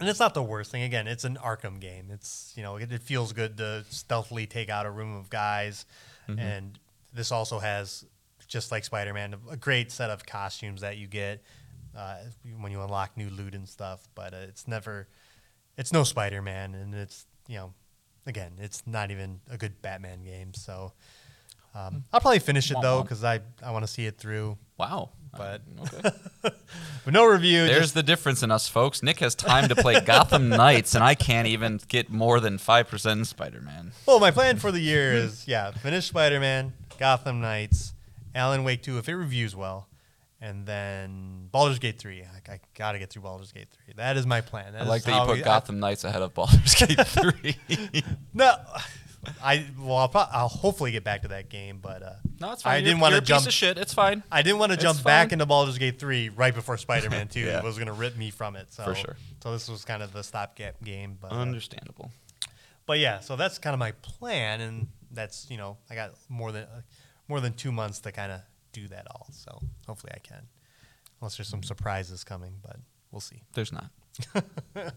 and it's not the worst thing. Again, it's an Arkham game. It's you know it, it feels good to stealthily take out a room of guys, and this also has just like Spider-Man a great set of costumes that you get uh, when you unlock new loot and stuff. But uh, it's never, it's no Spider-Man, and it's you know, again, it's not even a good Batman game. So um, I'll probably finish it though because I I want to see it through. Wow. But- okay. <laughs> But no review. There's just- the difference in us, folks. Nick has time to play Gotham <laughs> Knights, and I can't even get more than five percent in Spider-Man. Well, my plan for the year is yeah, finish Spider Man, Gotham Knights, Alan Wake 2 if it reviews well, and then Baldur's Gate 3. I, I got to get through Baldur's Gate 3. That is my plan. I like that you put we- I- Gotham Knights ahead of Baldur's Gate <laughs> 3. <laughs> no, I well, I'll, pro- I'll hopefully get back to that game, but uh, no, it's I fine. didn't You're- want you're to jump. piece of shit. It's fine. I didn't want to It's jump back into Baldur's Gate 3 right before <laughs> Spider Man 2. Yeah. It was going to rip me from it. So, For sure. So this was kind of the stopgap game. But, uh, Understandable. but yeah, so that's kind of my plan, and that's you know I got more than uh, more than two months to kind of do that all. So hopefully I can, unless there's some surprises coming, but we'll see. There's not. <laughs>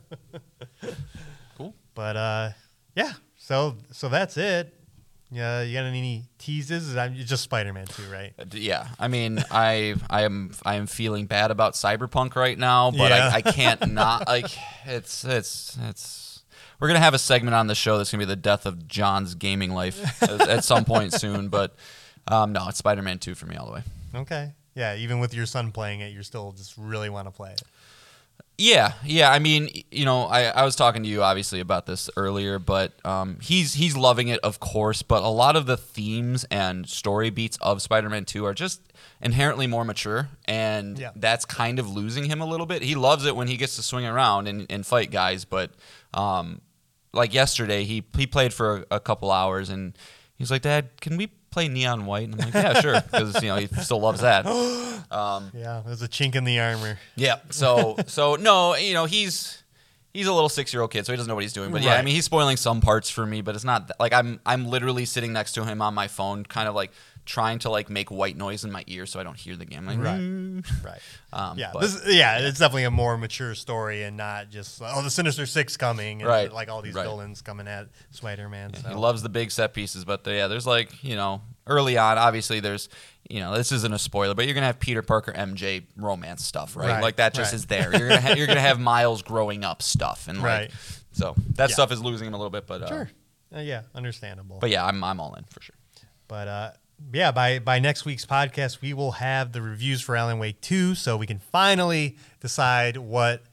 cool. But uh, yeah, so so that's it. Yeah, you got any teases? I'm just Spider Man too, right? Uh, Yeah, I mean, <laughs> I I am I am feeling bad about Cyberpunk right now, but Yeah. I, I can't <laughs> not like it's it's it's. We're gonna have a segment on the show that's gonna be the death of John's gaming life at, at some point soon, but um, no, it's Spider-Man Two for me all the way. Okay. Yeah, even with your son playing it, you still just really want to play it. Yeah, yeah. I mean, you know, I, I was talking to you obviously about this earlier, but um, he's he's loving it, of course. But a lot of the themes and story beats of Spider-Man Two are just inherently more mature, and Yeah. that's kind of losing him a little bit. He loves it when he gets to swing around and, and fight guys, but um, like yesterday, he he played for a, a couple hours, and he's like, "Dad, can we?" Play neon white, and I'm like, yeah, sure, because you know he still loves that. <gasps> Um, Yeah, there's a chink in the armor. yeah. So <laughs> so no, you know, he's he's a little six year old kid, so he doesn't know what he's doing. But yeah, I mean, he's spoiling some parts for me, but it's not th- like I'm I'm literally sitting next to him on my phone, kind of like trying to like make white noise in my ear so I don't hear the game. Like, Right. "Mm." Right. Um, yeah, but- this, yeah, it's definitely a more mature story and not just oh the Sinister Six coming and Right, like all these right. villains coming at Spider Man. so. He loves the big set pieces, but yeah, there's like you know early on, obviously there's you know this isn't a spoiler, but you're gonna have Peter Parker MJ romance stuff, right? Right, Like that just right. is there. You're gonna ha- you're gonna have Miles growing up stuff, and like Right. so that Yeah. stuff is losing him a little bit, but uh, Sure. Uh, yeah, understandable. But yeah, I'm I'm all in for sure. But uh, yeah, by by next week's podcast, we will have the reviews for Alan Wake 2, so we can finally decide what.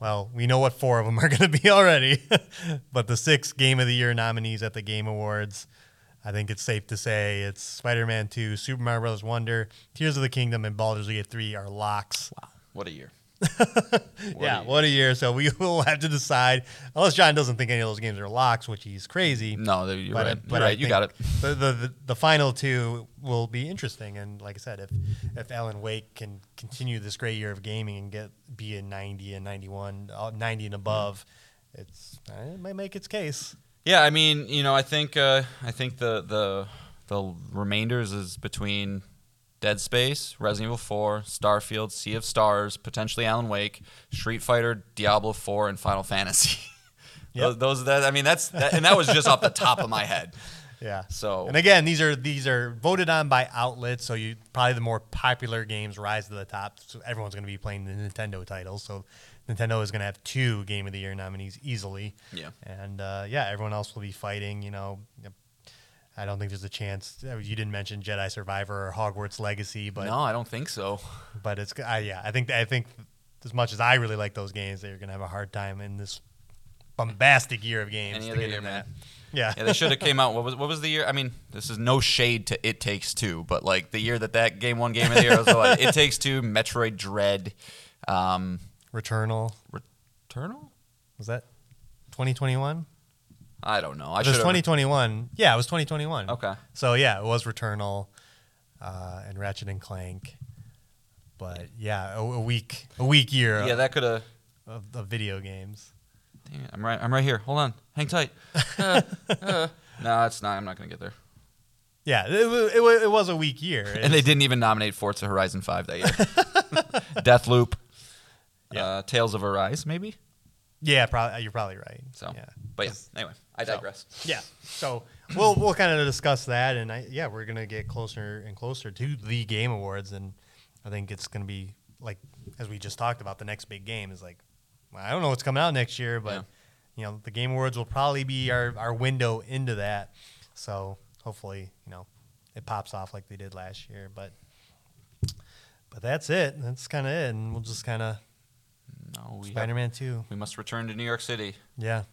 Well, we know what four of them <laughs> are going to be already, <laughs> but the six Game of the Year nominees at the Game Awards, I think it's safe to say it's Spider-Man 2, Super Mario Bros. Wonder, Tears of the Kingdom, and Baldur's Gate 3 are locks. Wow, what a year! <laughs> yeah, what a year! So we <laughs> will have to decide, unless John doesn't think any of those games are locks, which he's crazy. No, you're But I- right. but you're right. You got it. The, the, the, final two will be interesting, and like I said, if if Alan Wake can continue this great year of gaming and get be a 90 and 91, uh, 90 and above, it's it might make its case. Yeah, I mean, you know, I think uh, I think the the the remainders is between Dead Space, Resident Evil 4, Starfield, Sea of Stars, potentially Alan Wake, Street Fighter, Diablo 4, and Final Fantasy. <laughs> Yep. those, those that I mean, that's that, and that was just off the top of my head. <laughs> Yeah. So And again, these are these are voted on by outlets, so you probably the more popular games rise to the top. So everyone's going to be playing the Nintendo titles. So Nintendo is going to have two Game of the Year nominees easily. Yeah. And uh, yeah, everyone else will be fighting. You know, I don't think there's a chance. You didn't mention Jedi Survivor or Hogwarts Legacy, but no, I don't think so. <laughs> but it's I, yeah. I think I think as much as I really like those games, they're going to have a hard time in this bombastic year of games Any to other get year, in man. that. Yeah. Yeah, they should have came out. <laughs> What was what was the year? I mean, this is no shade to It Takes Two, but like the year that that game won Game of the Year was what? <laughs> It Takes Two, Metroid Dread, um, Returnal Returnal. was that 2021? I don't know. I It was should 2021. Yeah, it was 2021. Okay. So yeah, it was Returnal uh, and Ratchet and Clank. But yeah, a, a weak, a weak year Yeah, that could have. of, of video games. I'm right. I'm right here. Hold on. Hang tight. <laughs> Uh, uh. No, it's not. I'm not gonna get there. Yeah, it, it, it was a weak year. <laughs> And they didn't even nominate Forza Horizon 5 that year. <laughs> Deathloop. Yeah. Uh, Tales of Arise, maybe. Yeah, probably you're probably right. So, yeah, but yeah. Anyway, I So- digress. yeah. So <laughs> we'll we'll kind of discuss that, and I yeah, we're gonna get closer and closer to the Game Awards, and I think it's gonna be like as we just talked about, the next big game is like I don't know what's coming out next year, but Yeah. you know the Game Awards will probably be our our window into that. So hopefully, you know, it pops off like they did last year, but. But that's it. That's kind of it, and we'll just kind of No, we have- Spider-Man Two. we must return to New York City. Yeah,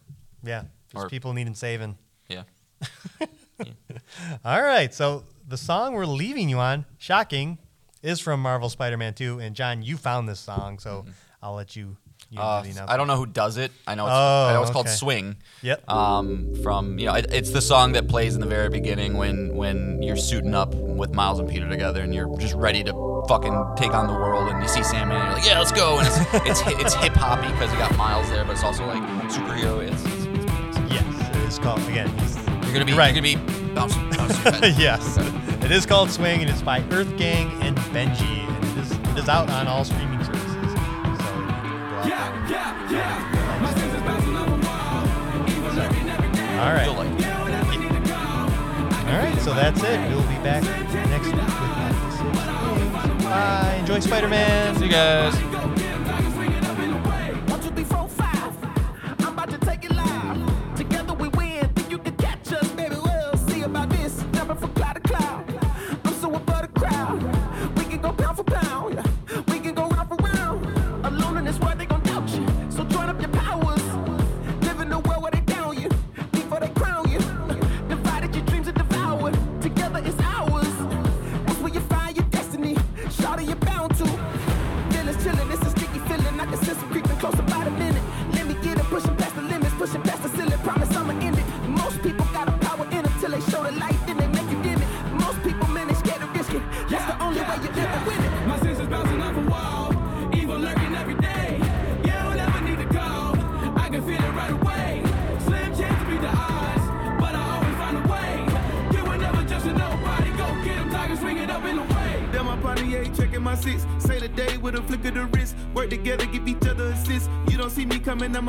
yeah. There's Or- people needing saving. <laughs> Yeah. All right, so the song we're leaving you on, shocking, is from Marvel Spider-Man 2. And John, you found this song, so I'll let you. you Uh, do I don't know who does it. I know it's, Oh, I know it's called. Swing. Yep. Um, from you know, it, it's the song that plays in the very beginning when when you're suiting up with Miles and Peter together, and you're just ready to fucking take on the world, and you see Sandman, and you're like, yeah, let's go. And it's it's it's hip hoppy because you got Miles there, but it's also like superhero. It's, it's, it's Yes, it is called again. you're gonna be Right. you're gonna be bouncing. bouncing your head. <laughs> yes, it is called Swing, and it's by EARTHGANG and Benji, and it is it is out on all streaming services. So you can go out there and- All right. You'll like it. All right, so that's it. We'll be back next week with Bye. Enjoy Spider-Man. See you guys.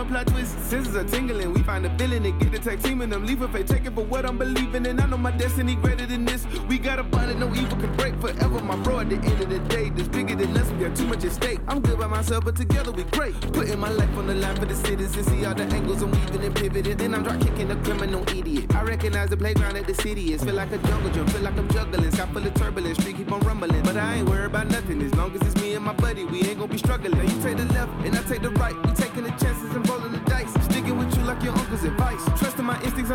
A plot twist. Senses are tingling, we find a villain and get the tag team and them leave if they take it for what I'm believing in. I know my destiny greater than this. We got a bond that no evil can break forever, my bro. At the end of the day, this bigger than us, we got too much at stake. I'm good by myself, but together we great. Putting my life on the line for the citizens. See all the angles I'm weaving and pivoting. Then I'm drop kicking a criminal idiot. I recognize the playground that the city is. Feel like a jungle gym, feel like I'm juggling. Sky full of turbulence, street keep on rumbling. But I ain't worried about nothing as long as it's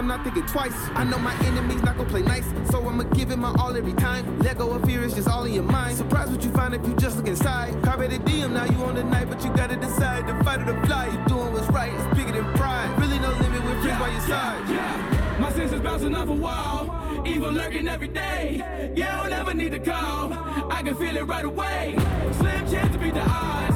I'm not thinking twice. I know my enemies not gonna play nice, so I'ma give it my all every time. Let go of fear, it's just all in your mind. Surprise what you find if you just look inside. Carpe the diem, now you on the night, but you gotta decide to fight or to fly. You doing what's right, it's bigger than pride. Really no limit with friends by your side. Yeah, my senses bouncing off a wall, evil lurking every day. You don't ever need to call, I can feel it right away. Slim chance to beat the odds,